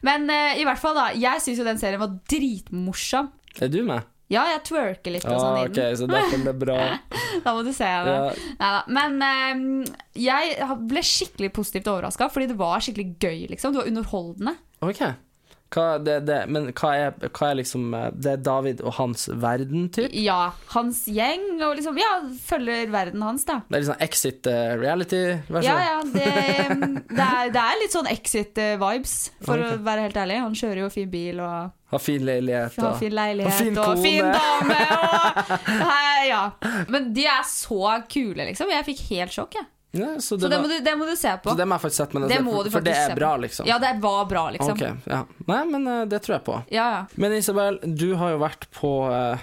Men uh, i hvert fall, da. Jeg syns jo den serien var dritmorsom. Er du med? Ja, jeg twerker litt og sånn Ah, ok, så derfor ble det bra. Da må du se. Ja. Neida. Men uh, jeg ble skikkelig positivt overraska, fordi det var skikkelig gøy, liksom. Det var underholdende. Ok. Hva, det, det, men hva er, hva er liksom eh, Det er David og hans verden, typ? Ja, hans gjeng, og liksom Ja, følger verden hans, da. Det er litt sånn Exit uh, reality-versjon? Ja, ja. Det, det, er, det er litt sånn exit-vibes, for okay. å være helt ærlig. Han kjører jo fin bil og Har fin leilighet har fin leilighet og fin og kone. fin dame. Og, ja. Men de er så kule, liksom. Jeg fikk helt sjokk, jeg. Ja, så Så det var- må, du, det må du se på. Så det må jeg faktisk sette meg ned Det på, for det er bra, liksom? Ja, det var bra, liksom. Okay, ja. Nei, men uh, det tror jeg på. Ja, ja. Men Isabel, du har jo vært på uh,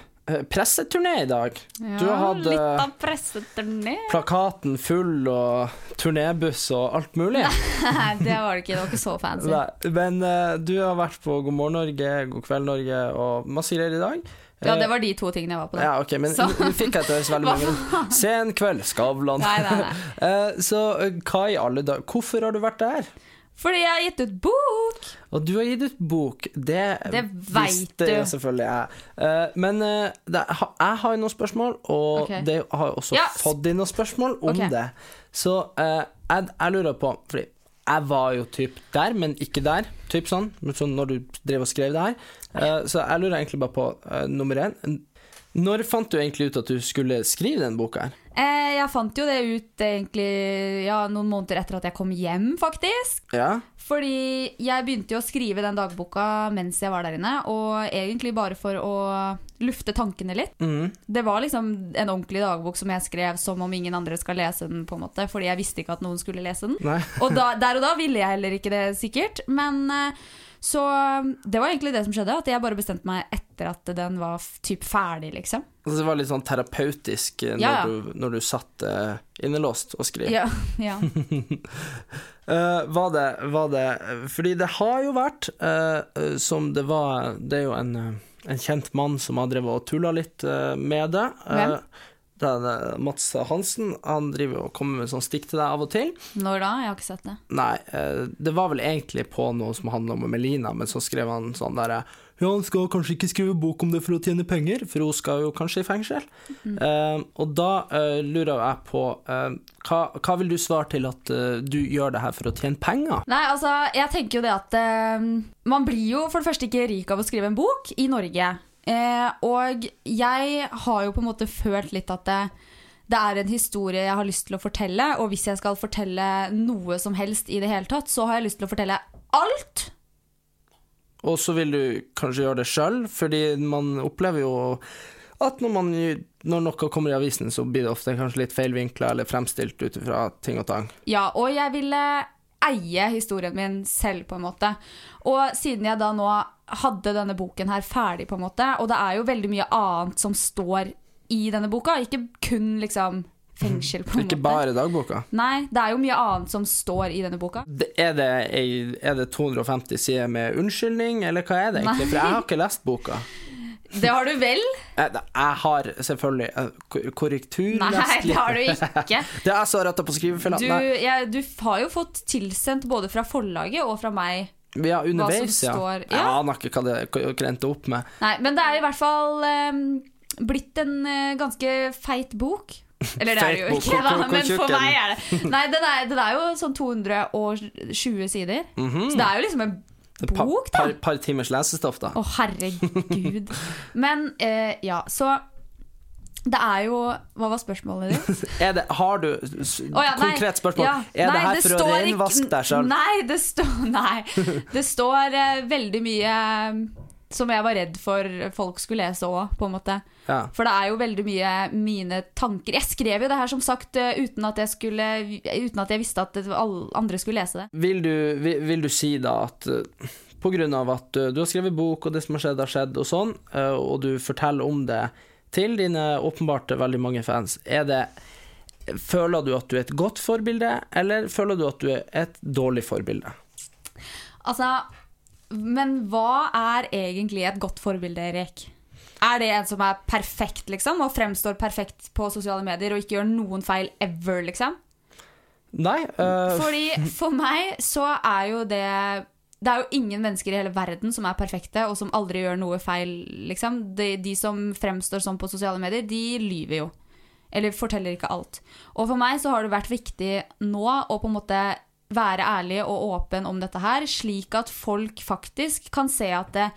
presseturné i dag. ja du hadde litt av presseturné. plakaten full og turnébuss og alt mulig. Nei, det var det ikke. Det var ikke så fancy. Nei, Men uh, du har vært på God morgen Norge, God kveld Norge og masse greier i dag. Ja, det Eh, var de to tingene jeg var på. Da. Ja, ok, men Så- fikk jeg til å høres veldig mange. Sen kveld, Skavlan. Nei, nei, nei. Eh, Så eh, hva i alle dager Hvorfor har du vært der? Fordi jeg har gitt ut bok! Og du har gitt ut bok. Det, Det visste du. jo selvfølgelig jeg. Eh, men eh, det, jeg har jo noen spørsmål, og okay. det har jo også Ja. fått inn noen spørsmål om okay. det. Så eh, jeg, jeg lurer på Fordi jeg var jo typ der, men ikke der. Typ sånn, sånn når du drev og skrev det her. Uh, så jeg lurer egentlig bare på uh, nummer én. Når fant du egentlig ut at du skulle skrive den boka her? Eh, jeg fant jo det ut egentlig ja, noen måneder etter at jeg kom hjem, faktisk. Ja. Fordi jeg begynte jo å skrive den dagboka mens jeg var der inne, og egentlig bare for å lufte tankene litt. Mm. Det var liksom en ordentlig dagbok som jeg skrev som om ingen andre skal lese den, på en måte, fordi jeg visste ikke at noen skulle lese den. Og da, der og da ville jeg heller ikke det, sikkert. Men eh, så det var egentlig det som skjedde, at jeg bare bestemte meg etter at den var typ ferdig, liksom. Altså, det var litt sånn terapeutisk eh, når, Ja, ja. Du, når du satt uh, innelåst og skrev. Ja, ja. uh, var, det, var det Fordi det har jo vært, eh, som det var Det er jo en, en kjent mann som har drevet og tulla litt med det. Hvem? Eh, Mats Hansen. Han driver og kommer med sånn stikk til deg av og til. Når da? Jeg har ikke sett det. Nei, eh, det var vel egentlig på noe som handla om Melina, men så skrev han sånn derre Ja, han skal kanskje ikke skrive bok om det for å tjene penger, for hun skal jo kanskje i fengsel. Mm. Uh, og da uh, lurer jeg på uh, hva, hva vil du svare til at du gjør det her for å tjene penger? Nei, altså, jeg tenker jo det at Man blir jo for det første ikke rik av å skrive en bok i Norge. Eh, og jeg har jo på en måte følt litt at det, det er en historie jeg har lyst til å fortelle, og hvis jeg skal fortelle noe som helst i det hele tatt, så har jeg lyst til å fortelle alt. Og så vil du kanskje gjøre det sjøl, fordi man opplever jo at når, man, når noe kommer i avisen, så blir det ofte kanskje litt feilvinkla eller fremstilt ut ifra ting og tang. Ja, og jeg ville eie historien min selv, på en måte. Og siden jeg da nå hadde denne boken her ferdig, på en måte, og det er jo veldig mye annet som står i denne boka, ikke kun liksom fengsel, på en måte. Ikke bare dagboka. Nei, det er jo mye annet som står i denne boka. Er det, er det 250 sider med unnskyldning, eller hva er det egentlig? Nei. For jeg har ikke lest boka. Det har du vel? Jeg, jeg har selvfølgelig eh, korrektur Nei, det har du ikke. Det er så retta på skrivefella. Du, Nei, du har jo fått tilsendt både fra forlaget og fra meg. ja, underveis, ja. står- Jeg ja. aner ikke hva det hva det endte opp med. Nei, men det er i hvert fall um, blitt en uh, ganske feit bok. Eller det er det jo ikke, da, men for meg er det Nei, den er, den er jo sånn 220 sider. Mhm. Så det er jo liksom en bok, da. par, par timers lesestoff, da. Å, herregud. Men eh, ja, så Det er jo Hva var spørsmålet ditt? Er det, har du Å ja. Konkret spørsmål. Ja. Er Nei, det her for å renvaske deg sjøl? Nei, det står, nei. Det står eh, veldig mye som jeg var redd for folk skulle lese òg, på en måte. Ja. For det er jo veldig mye mine tanker Jeg skrev jo det her som sagt eh, uten at jeg, skulle, uten at jeg visste at alle andre skulle lese det. Vil, du, vil, vil du si da at eh, av at eh, du har skrevet bok, og det som har skjedd, har skjedd, og sånn, og du forteller om det til dine åpenbart veldig mange fans, er det Føler du at du er et godt forbilde, eller føler du at du er et dårlig forbilde? Altså, men hva er egentlig et godt forbilde, Erik? Er det en som er perfekt, liksom, og fremstår perfekt på sosiale medier og ikke gjør noen feil ever, liksom? Nei Uh... Fordi for meg så er jo det Det er jo ingen mennesker i hele verden som er perfekte, og som aldri gjør noe feil, liksom. De, de som fremstår sånn på sosiale medier, de lyver jo. Eller forteller ikke alt. Og for meg så har det vært viktig nå å på en måte være ærlig og åpen om dette her, slik at folk faktisk kan se at det,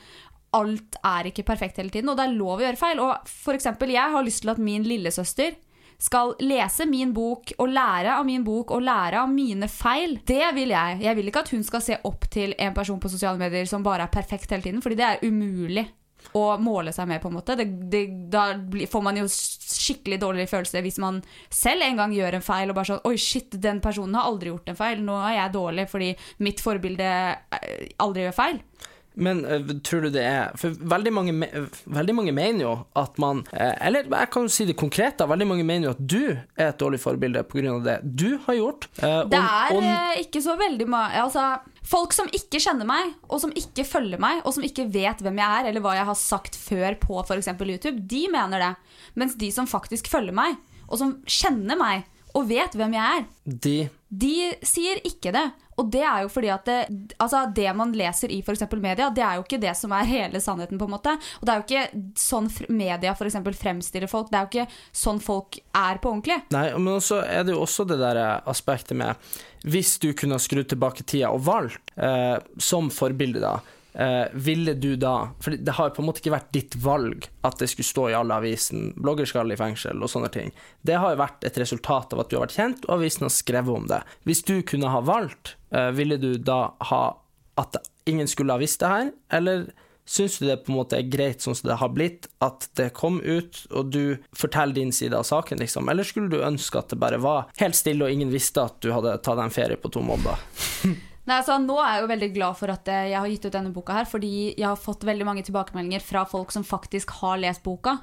alt er ikke perfekt hele tiden, og det er lov å gjøre feil. Og for eksempel, jeg har lyst til at min lillesøster skal lese min bok og lære av min bok og lære av mine feil. Det vil jeg. Jeg vil ikke at hun skal se opp til en person på sosiale medier som bare er perfekt hele tiden, fordi det er umulig å måle seg med, på en måte. Det, det, da får man jo skikkelig dårlig følelse hvis man selv en gang gjør en feil og bare sånn Oi, shit, den personen har aldri gjort en feil. Nå er jeg dårlig fordi mitt forbilde eh, aldri gjør feil. Men uh, tror du det er For veldig mange, me veldig mange mener jo at man uh, Eller jeg kan jo si det konkret, da. Veldig mange mener jo at du er et dårlig forbilde pga. det du har gjort. Uh, Det er og- eh, ikke så veldig mange altså, Folk som ikke kjenner meg, og som ikke følger meg, og som ikke vet hvem jeg er, eller hva jeg har sagt før på f.eks. YouTube, de mener det. Mens de som faktisk følger meg, og som kjenner meg, og vet hvem jeg er, de de sier ikke det. Og det er jo fordi at det, altså det man leser i f.eks. media, det er jo ikke det som er hele sannheten. på en måte. Og det er jo ikke sånn media for eksempel fremstiller folk. Det er jo ikke sånn folk er på ordentlig. Nei, men så er det jo også det der eh, aspektet med Hvis du kunne skrudd tilbake tida og valgt eh, som forbilde, da, eh, ville du da For det har på en måte ikke vært ditt valg at det skulle stå i alle avisen 'blogger skal i fengsel' og sånne ting. Det har jo vært et resultat av at du har vært kjent, og avisen har skrevet om det. Hvis du kunne ha valgt, eh, ville du da ha at ingen skulle ha visst det her, eller Syns du det på en måte er greit sånn som det har blitt, at det kom ut, og du forteller din side av saken, liksom? Eller skulle du ønske at det bare var helt stille, og ingen visste at du hadde tatt deg en ferie på to måneder? Nei, altså, nå er jeg jo veldig glad for at eh, jeg har gitt ut denne boka her, fordi jeg har fått veldig mange tilbakemeldinger fra folk som faktisk har lest boka.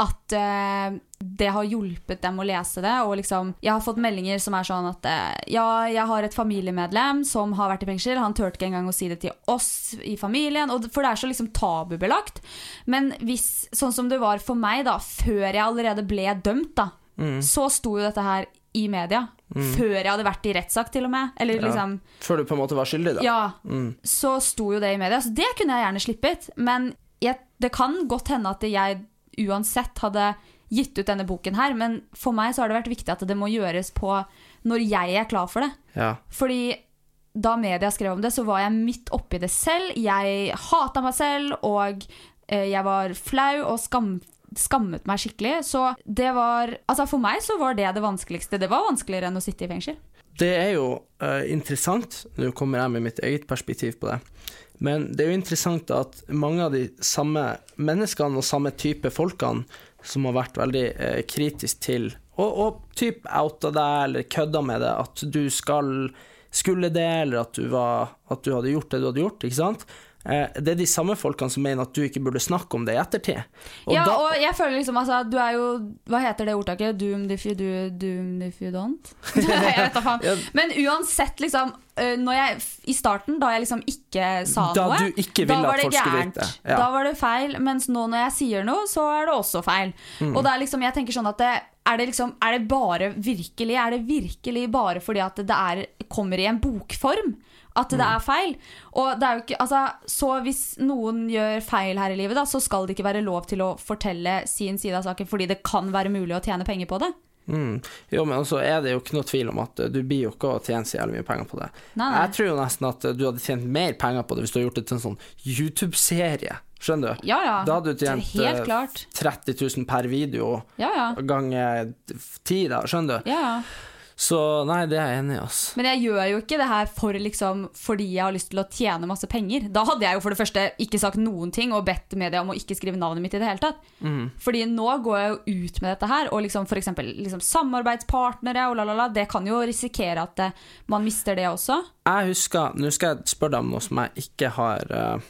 At eh, det har hjulpet dem å lese det. Og liksom, jeg har fått meldinger som er sånn at eh, ja, jeg har et familiemedlem som har vært i fengsel. Han turte ikke engang å si det til oss i familien, og, for det er så liksom tabubelagt. Men hvis, sånn som det var for meg, da, før jeg allerede ble dømt, da, så sto jo dette her i media. Før jeg hadde vært i rettssak, til og med. Eller Ja. liksom Før du på en måte var skyldig, da? ja, så sto jo det i media. Så det kunne jeg gjerne slippet. Men jeg, det kan godt hende at jeg uansett hadde gitt ut denne boken her. Men for meg så har det vært viktig at det må gjøres på når jeg er klar for det. Ja. Fordi da media skrev om det, så var jeg midt oppi det selv. Jeg hata meg selv, og eh, jeg var flau og skam, skammet meg skikkelig. Så det var Altså, for meg så var det det vanskeligste. Det var vanskeligere enn å sitte i fengsel. Det er jo uh, interessant, nå kommer jeg med mitt eget perspektiv på det, men det er jo interessant at mange av de samme menneskene og samme type folkene som har vært veldig eh, kritisk til, og, og typ outa deg eller kødda med det, at du skal, skulle det, eller at du, var, at du hadde gjort det du hadde gjort, ikke sant? Eh, det er de samme folkene som mener at du ikke burde snakke om det i ettertid. Og ja, da- og jeg føler liksom altså, Du er jo Hva heter det ordtaket? Doom if you do, doom if you don't? jeg vet da faen. Men uansett, liksom Når jeg I starten, da jeg liksom ikke sa Da noe du ikke da var det gærent. Ja. Da var det feil. Mens nå når jeg sier noe, så er det også feil. Mm. Og det er liksom, jeg tenker sånn at det, er det liksom Er det bare virkelig Er det virkelig bare fordi at det er, kommer i en bokform? At det Mm. er feil. Og det er jo ikke, altså, så hvis noen gjør feil her i livet, da, så skal det ikke være lov til å fortelle sin side av saken fordi det kan være mulig å tjene penger på det. Mm. Jo, men så er det jo ikke noe tvil om at eh, du blir jo ikke å tjene så jævlig mye penger på det. Nei, nei. Jeg tror jo nesten at eh, du hadde tjent mer penger på det hvis du hadde gjort det til en sånn YouTube-serie. Skjønner du? Ja, ja. Da hadde du tjent Helt eh, klart. 30 000 per video Ja, ja. ganger ti, da. Skjønner du? ja, ja. Så nei, det er jeg enig i, Altså. Men jeg gjør jo ikke det her for liksom, fordi jeg har lyst til å tjene masse penger. Da hadde jeg jo for det første ikke sagt noen ting og bedt media om å ikke skrive navnet mitt i det hele tatt. Mm. Fordi nå går jeg jo ut med dette her, og liksom eksempel liksom samarbeidspartnere og la, la, la. Det kan jo risikere at eh, man mister det også. Jeg husker Nå skal jeg spørre deg om noe som jeg ikke har eh,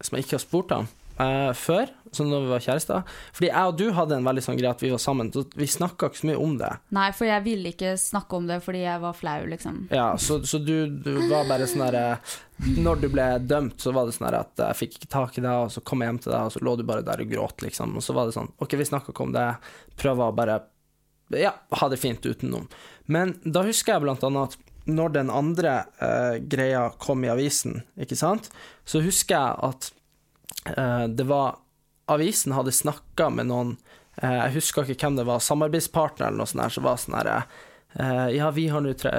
Som jeg ikke har spurt deg om eh, før, sånn da vi var kjærester. Fordi jeg og du hadde en veldig sånn greie at vi var sammen, så vi snakka ikke så mye om det. Nei, for jeg ville ikke snakke om det fordi jeg var flau, liksom. Ja, så, så du, du var bare sånn derre Når du ble dømt, så var det sånn at jeg fikk ikke tak i deg, og så kom jeg hjem til deg, og så lå du bare der og gråt, liksom. Og så var det sånn OK, vi snakka ikke om det, prøva å bare ja, ha det fint utenom. Men da husker jeg blant annet at når den andre eh, greia kom i avisen, ikke sant, så husker jeg at eh, det var Avisen hadde snakka med noen eh, Jeg husker ikke hvem det var, samarbeidspartner eller noe sånt der, som var sånn herre Eh, ja, vi har nå det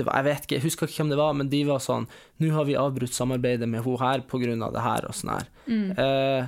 Jeg vet ikke, jeg husker ikke hvem det var, men de var sånn Nå har vi avbrutt samarbeidet med hun her av det her, og sånn her. Eh,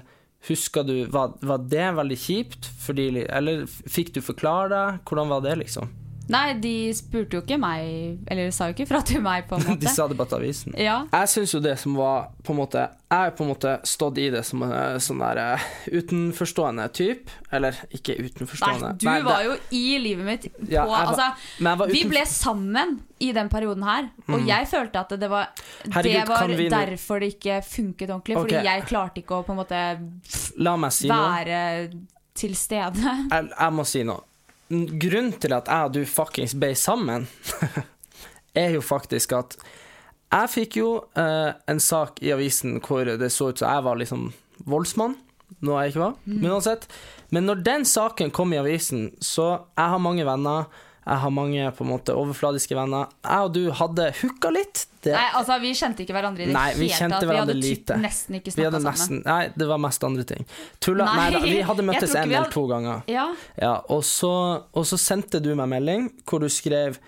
husker du var, var det veldig kjipt? Fordi, eller fikk du forklare deg? Hvordan var det, liksom? Nei, de spurte jo ikke meg, eller sa jo ikke fra til meg, på en måte. De sa det bare til avisen. Ja. Jeg syns jo det som var på en måte Jeg har på en måte stått i det som en eh, sånn der uh, utenforstående type. Eller ikke utenforstående. Nei, du var jo i livet mitt på Ja, var- Altså, men vi ble sammen i den perioden her, og Mm. jeg følte at det var Herregud, Det var vi derfor det ikke funket ordentlig. okay. Fordi jeg klarte ikke å på en måte La meg si noe. være til stede. jeg, jeg må si noe. Grunnen til at jeg og du fuckings ble sammen, er jo faktisk at jeg fikk jo eh, en sak i avisen hvor det så ut som jeg var liksom voldsmann, noe jeg ikke var. Men uansett. Men når den saken kom i avisen, så Jeg har mange venner. Jeg har mange på en måte overfladiske venner. Jeg og du hadde hooka litt. Det, Nei, altså Vi kjente ikke hverandre i det Nei, vi kjente tatt. Vi hadde lite. nesten ikke snakka sammen. nei, det var mest andre ting. Tulla, nei, Nei, vi hadde møttes en eller hadde- to ganger. Ja. Ja, og så, og så sendte du meg melding hvor du skrev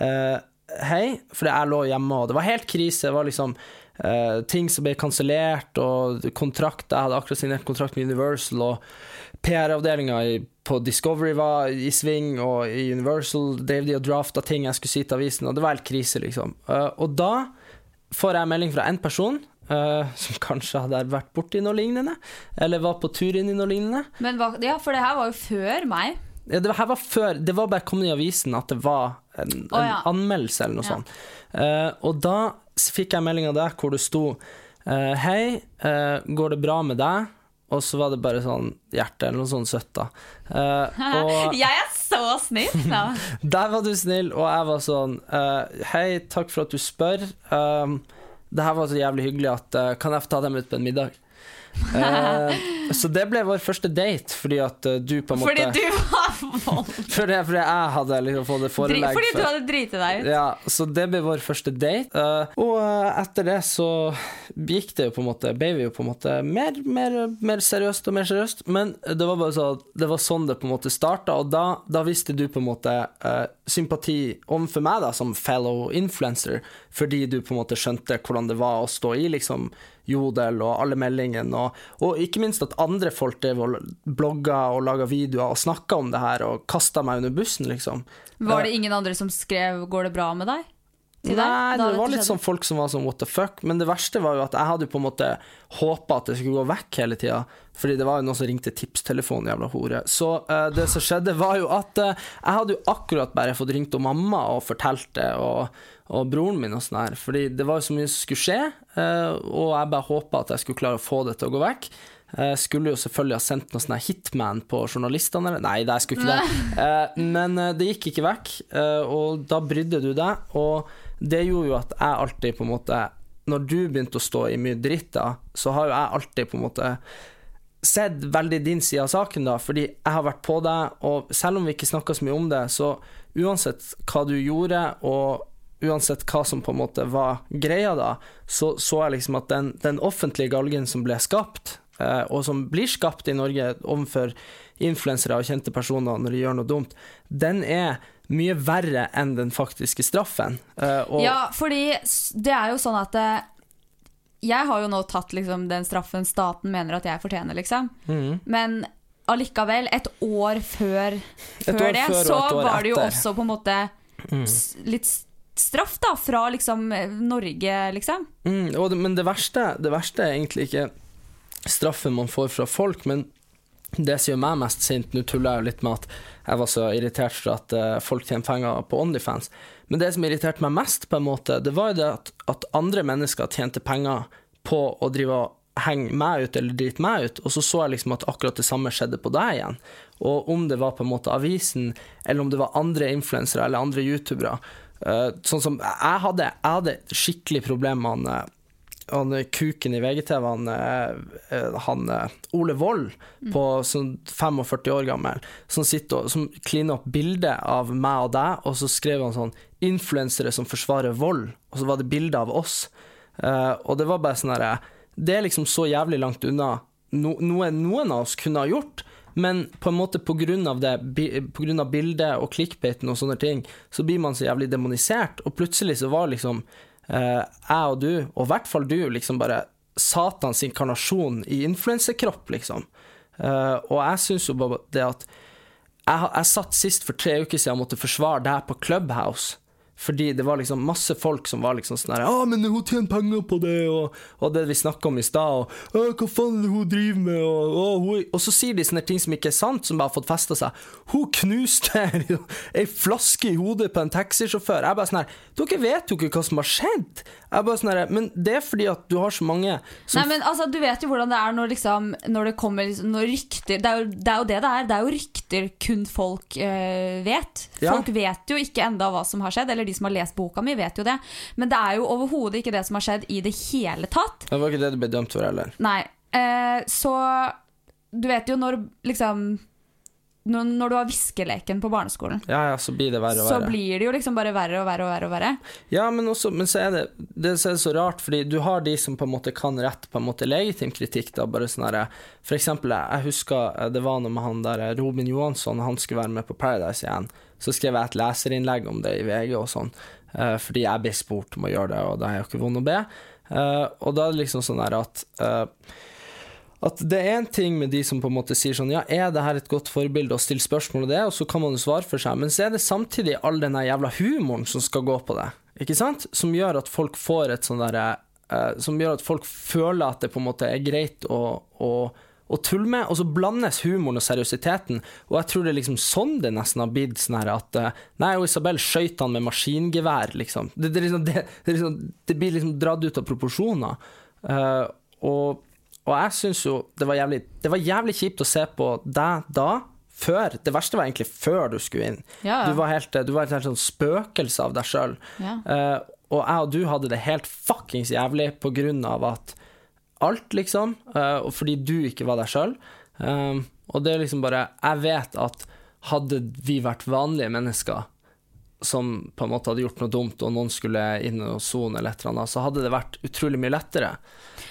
uh, Hei, fordi jeg lå hjemme, og det var helt krise. Det var liksom uh, ting som ble kansellert, og kontrakt Jeg hadde akkurat signert kontrakt med Universal, og PR-avdelinga på Discovery var i sving, og i Universal drev de og drafta ting jeg skulle si til avisen, og det var helt krise, liksom. Eh, og da får jeg melding fra en person. Uh, som kanskje hadde vært borti noe lignende, eller var på tur inn i noe lignende. Men ja, for det her var jo før meg. Ja, det her var før, det var bare kommet i avisen at det var en, en oh, ja. anmeldelse eller noe Ja. sånt. Uh, og da fikk jeg melding av deg hvor det sto uh, Hei, går det bra med deg? Og så var det bare sånn hjerte eller noe sånt søtt, da. Uh, Jeg er så snill! da! der var du snill, og jeg var sånn uh, Hei, takk for at du spør. Um, det her var så jævlig hyggelig at uh, Kan jeg få ta dem ut på en middag? Eh, så det ble vår første date, fordi at eh, du på en måte Fordi du var vold. fordi, fordi jeg hadde liksom fått et forelegg Fordi du hadde driti deg ut. ja, så det ble vår første date. Uh, og etter det så gikk det jo på en måte Ble vi jo på en måte mer, mer, mer seriøst og mer seriøst. Men det var bare så Det var sånn det på en måte starta, og da, da visste du på en måte uh, sympati overfor meg, da, som fellow influencer, fordi du på en måte skjønte hvordan det var å stå i liksom Jodel og alle meldingene, og, og ikke minst at andre folk drev og blogga og laga videoer og snakka om det her og kasta meg under bussen, liksom. Var det ingen andre som skrev 'går det bra med deg'? Nei, det var litt sånn folk som var sånn what the fuck, men det verste var jo at jeg hadde jo på en måte håpa at det skulle gå vekk hele tida, fordi det var jo noen som ringte tipstelefonen, jævla hore. Så uh, det som skjedde, var jo at uh, jeg hadde jo akkurat bare fått ringt om mamma og fortalt det, og, og broren min og sånn her, fordi det var jo så mye som skulle skje, uh, og jeg bare håpa at jeg skulle klare å få det til å gå vekk. Jeg skulle jo selvfølgelig ha sendt noe sånn hitman på journalistene. eller- Nei, det skulle ikke det. Eh, men eh, det gikk ikke vekk, eh, og da brydde du deg. Og det gjorde jo at jeg alltid på en måte Når du begynte å stå i mye dritt, da, så har jo jeg alltid på en måte sett veldig din side av saken, da, fordi jeg har vært på deg, og selv om vi ikke snakka så mye om det, så uansett hva du gjorde, og uansett hva som på en måte var greia da, så så jeg liksom at den, den offentlige galgen som ble skapt, eh, og som blir skapt i Norge overfor influensere og kjente personer når de gjør noe dumt, den er mye verre enn den faktiske straffen. Eh, og, Ja, fordi det er jo sånn at eh, Jeg har jo nå tatt liksom, den straffen staten mener at jeg fortjener, liksom. Mm. Men allikevel, et år før, før år det, før så var det jo etter. også på en måte Mm. litt straff, da, fra liksom eh, Norge, liksom. Mm, og det, men det verste, det verste er egentlig ikke straffen man får fra folk, men det som gjør meg mest sint Nå tuller jeg jo litt med at jeg var så irritert for at eh, folk tjener penger på Onlyfans. Men det som irriterte meg mest, på en måte, det var jo det at, at andre mennesker tjente penger på å drive og henge meg ut eller drite meg ut, og så så jeg liksom at akkurat det samme skjedde på deg igjen. Og om det var på en måte avisen, eller om det var andre influensere eller andre youtubere. eh, sånn som jeg hadde, jeg hadde skikkelig problem med han, eh, han kuken i VGTV, han, eh, eh, han eh, Ole Wold, på sånn 45 år gammel, som sitter og som kliner opp bilde av meg og deg, og så skrev han sånn 'influensere som forsvarer vold', og så var det bilde av oss. Uh, og det var bare sånn herre Det er liksom så jævlig langt unna no, noe noen av oss kunne ha gjort. Men på en måte på grunn av det, på grunn av bildet og clickbaiten og sånne ting, så blir man så jævlig demonisert. Og plutselig så var liksom jeg og du, og i hvert fall du, liksom bare Satans inkarnasjon i influensekropp, liksom. Eh, og jeg syns jo bare det at jeg, jeg satt sist for tre uker siden og måtte forsvare deg på Clubhouse. Fordi det var liksom masse folk som var liksom sånn her 'Å, men hun tjener penger på det, og, og det vi snakka om i stad, og «Å, hva faen er det hun driver med, og, og, hun, og så sier de sånne ting som ikke er sant, som bare har fått festa seg. Hun knuste ei flaske i hodet på en taxisjåfør. Jeg bare sånn her Dere vet jo ikke hva som har skjedd. Jeg bare sånn her Men det er fordi at du har så mange som Nei, men altså, Du vet jo hvordan det er når, liksom, når det kommer liksom, når rykter det er, jo, det er jo det det er. Det er jo rykter kun folk øh, vet. Ja. Folk vet jo ikke enda hva som har skjedd, eller de som har lest boka mi, vet jo det. Men det er jo overhodet ikke det som har skjedd i det hele tatt. Det var ikke det du ble dømt for heller. Nei. Eh, så du vet jo når liksom når, når du har viskeleken på barneskolen, Ja, ja, så blir det verre og så verre. blir det jo liksom bare verre og verre og verre. og verre. Ja, men, også, men så er det, det så er det så rart, fordi du har de som på en måte kan rette på en måte legitim kritikk. da, bare sånn herre For eksempel, jeg husker eh, det var noe med han der eh, Robin Johansson, han skulle være med på Paradise igjen. Så skrev jeg et leserinnlegg om det i VG og sånn, uh, fordi jeg ble spurt om å gjøre det, og det er jo ikke vondt å be. Uh, og da er det liksom sånn her at eh, at det er en ting med de som på en måte sier sånn Ja, er det her et godt forbilde, og stille spørsmål om det, og så kan man jo svare for seg, men så er det samtidig all den jævla humoren som skal gå på det, ikke sant? Som gjør at folk får et sånn derre Som gjør at folk føler at det på en måte er greit å, å, å tulle med, og så blandes humoren og seriøsiteten, og jeg tror det er liksom sånn det nesten har blitt sånn her at eh, Nei, og Isabel skøyt han med maskingevær, liksom. Det, det, liksom, det, det, liksom, det blir liksom dratt ut av proporsjoner. Uh, og og jeg syns jo det var, jævlig, det var jævlig kjipt å se på deg da, før. Det verste var egentlig før du skulle inn. Ja. Du var helt, du var et helt sånn spøkelse av deg sjøl. Ja. og jeg og du hadde det helt fuckings jævlig på grunn av at alt, liksom, eh, og fordi du ikke var deg sjøl. og det er liksom bare Jeg vet at hadde vi vært vanlige mennesker som på en måte hadde gjort noe dumt, og noen skulle inn og sone eller et eller annet, så hadde det vært utrolig mye lettere.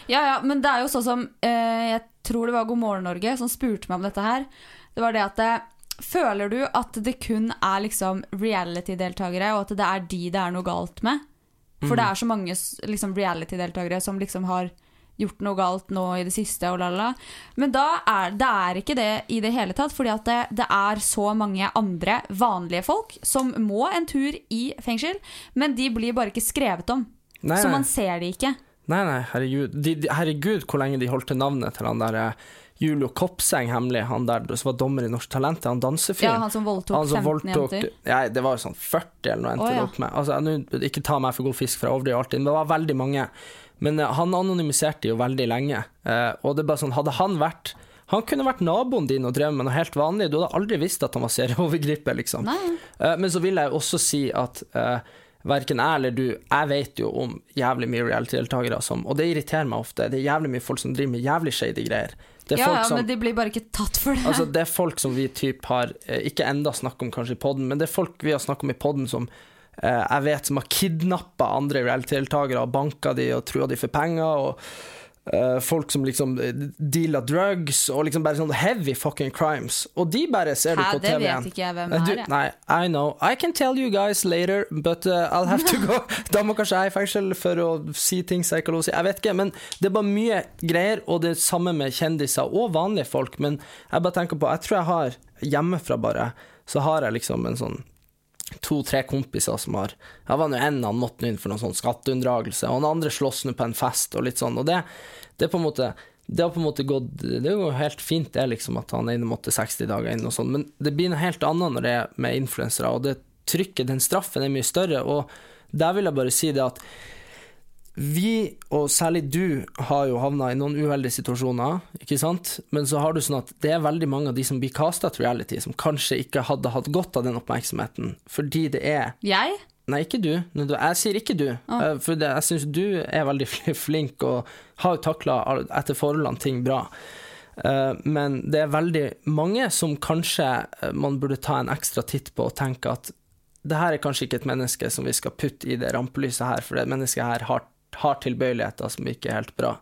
Ja, ja, men det er jo sånn som eh, Jeg tror det var God morgen Norge som spurte meg om dette her. Det var det at det, Føler du at det kun er liksom reality-deltakere, og at det er de det er noe galt med? For det er så mange liksom, reality-deltakere som liksom har gjort noe galt nå i det siste, og la, la. la. Men da er det er ikke det i det hele tatt, fordi det, det er så mange andre vanlige folk som må en tur i fengsel, men de blir bare ikke skrevet om. Nei, Så nei. man ser de ikke. Nei, nei, herregud. De, de, herregud, hvor lenge de holdt til navnet til han der eh, Julio Kopseng hemmelig, han der som var dommer i Norsk Talent, han dansefyren. Ja, han som voldtok Han som 15 voldtok- jenter. Nei, det var jo sånn 40 eller noe endte det ja. opp med. Altså, nu, ikke ta meg for god fisk, for jeg overdriver alltid, men det var veldig mange. Men eh, han anonymiserte jo veldig lenge, eh, og det er bare sånn, hadde han vært han kunne vært naboen din og drevet med noe helt vanlig. Du hadde aldri visst at han var serieovergriper, liksom. Nei. Eh, men så vil jeg også si at uh, verken jeg eller du, jeg vet jo om jævlig mye reality-deltakere som Og det irriterer meg ofte. Det er jævlig mye folk som driver med jævlig shady greier. Det er Ja, ja, som, men de blir bare ikke tatt for det. altså, det er folk som vi typ har Ikke enda snakket om kanskje i podden, men det er folk vi har snakket om i podden som jeg vet som har kidnappa andre reality-deltakere og banka de og trua de for penger. og eh, folk som liksom eh, dealer drugs, og liksom bare sånn heavy fucking crimes. Og de bare ser du Hæ, på det TV-en. vet ikke jeg hvem Eh, er, du. Nei, I know. I can tell you guys later, but uh, I'll have to go. Da må kanskje jeg i fengsel for å si ting jeg ikke har lov å si. Jeg vet ikke, men det er bare mye greier, og det er samme med kjendiser og vanlige folk. Men jeg bare tenker på, jeg tror jeg har hjemmefra bare, så har jeg liksom en sånn to-tre kompiser som har Det var nå en han måtte inn for noen sånn skatteunndragelse, og han andre slåss nå på en fest, og litt sånn. Og det, det på en måte det har på en måte gått Det er jo helt fint det liksom at han ene måtte 60 dager inn og sånn, men det blir noe helt annet når det er med influensere, og det trykket, den straffen, er mye større, og der vil jeg bare si det at vi, og særlig du, har jo havna i noen uheldige situasjoner, ikke sant? Men så har du sånn at det er veldig mange av de som blir casta til reality, som kanskje ikke hadde hatt godt av den oppmerksomheten, fordi det er Jeg? Nei, ikke du. Jeg sier ikke du. ah. For det, jeg syns du er veldig flink og har takla etter forholdene ting bra. Eh, Men det er veldig mange som kanskje eh, man burde ta en ekstra titt på og tenke at det her er kanskje ikke et menneske som vi skal putte i det rampelyset her, for det mennesket her har, har tilbøyeligheter som ikke er helt bra.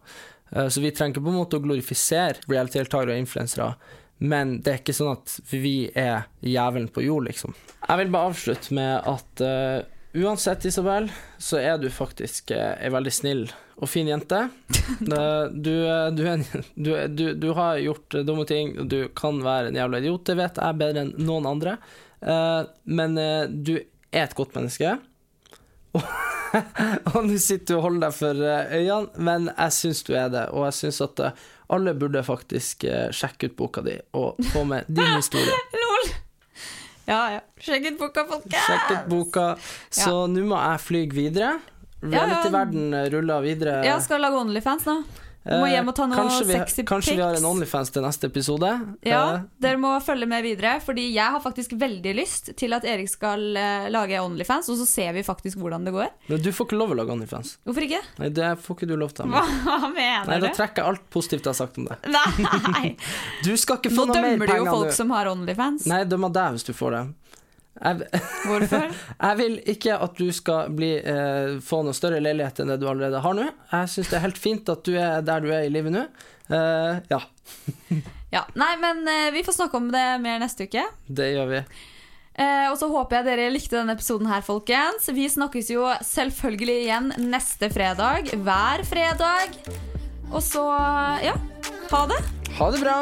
Eh, Så vi trenger ikke på en måte å glorifisere reality-deltakere og influensere, men det er ikke sånn at vi er jævelen på jord, liksom. Jeg vil bare avslutte med at uh, uansett, Isabel, så er du faktisk uh, ei veldig snill og fin jente. Du, du, er du, du, du har gjort dumme ting, og du kan være en jævla idiot, det vet jeg bedre enn noen andre, uh, men du er et godt menneske. Og nå sitter du og holder deg for eh, øynene, men jeg syns du er det, og jeg syns at eh, alle burde faktisk eh, sjekke ut boka di og få med din historie. Lol. Ja, ja. Sjekk ut boka, folkens. Sjekk ut boka. Så nå må jeg fly videre. Ja, ja. Reality-verden ruller videre. Jeg skal lage Onlyfans nå. Må hjem og ta noe kanskje vi, sexy Kanskje vi har en Onlyfans til neste episode. Ja, Eh, dere må følge med videre, fordi jeg har faktisk veldig lyst til at Erik skal eh, lage Onlyfans, og så ser vi faktisk hvordan det går. men du får ikke lov å lage Onlyfans. Hvorfor ikke? Nei, det får ikke du lov til. Hva mener Nei, mener da trekker jeg alt positivt jeg har sagt om det. Nei! Du skal ikke Nå noe mer dømmer du jo folk du. som har Onlyfans. Nei, dømmer deg hvis du får det. Jeg, Hvorfor? jeg vil ikke at du skal bli, eh, få noe større leilighet enn det du allerede har nå. Jeg syns det er helt fint at du er der du er i livet nå. Eh, ja, Ja, Nei, men eh, vi får snakke om det mer neste uke. det gjør vi. Eh, og så håper jeg dere likte denne episoden her, folkens. Vi snakkes jo selvfølgelig igjen neste fredag. Hver fredag. Og så, ja, ha det. Ha det bra.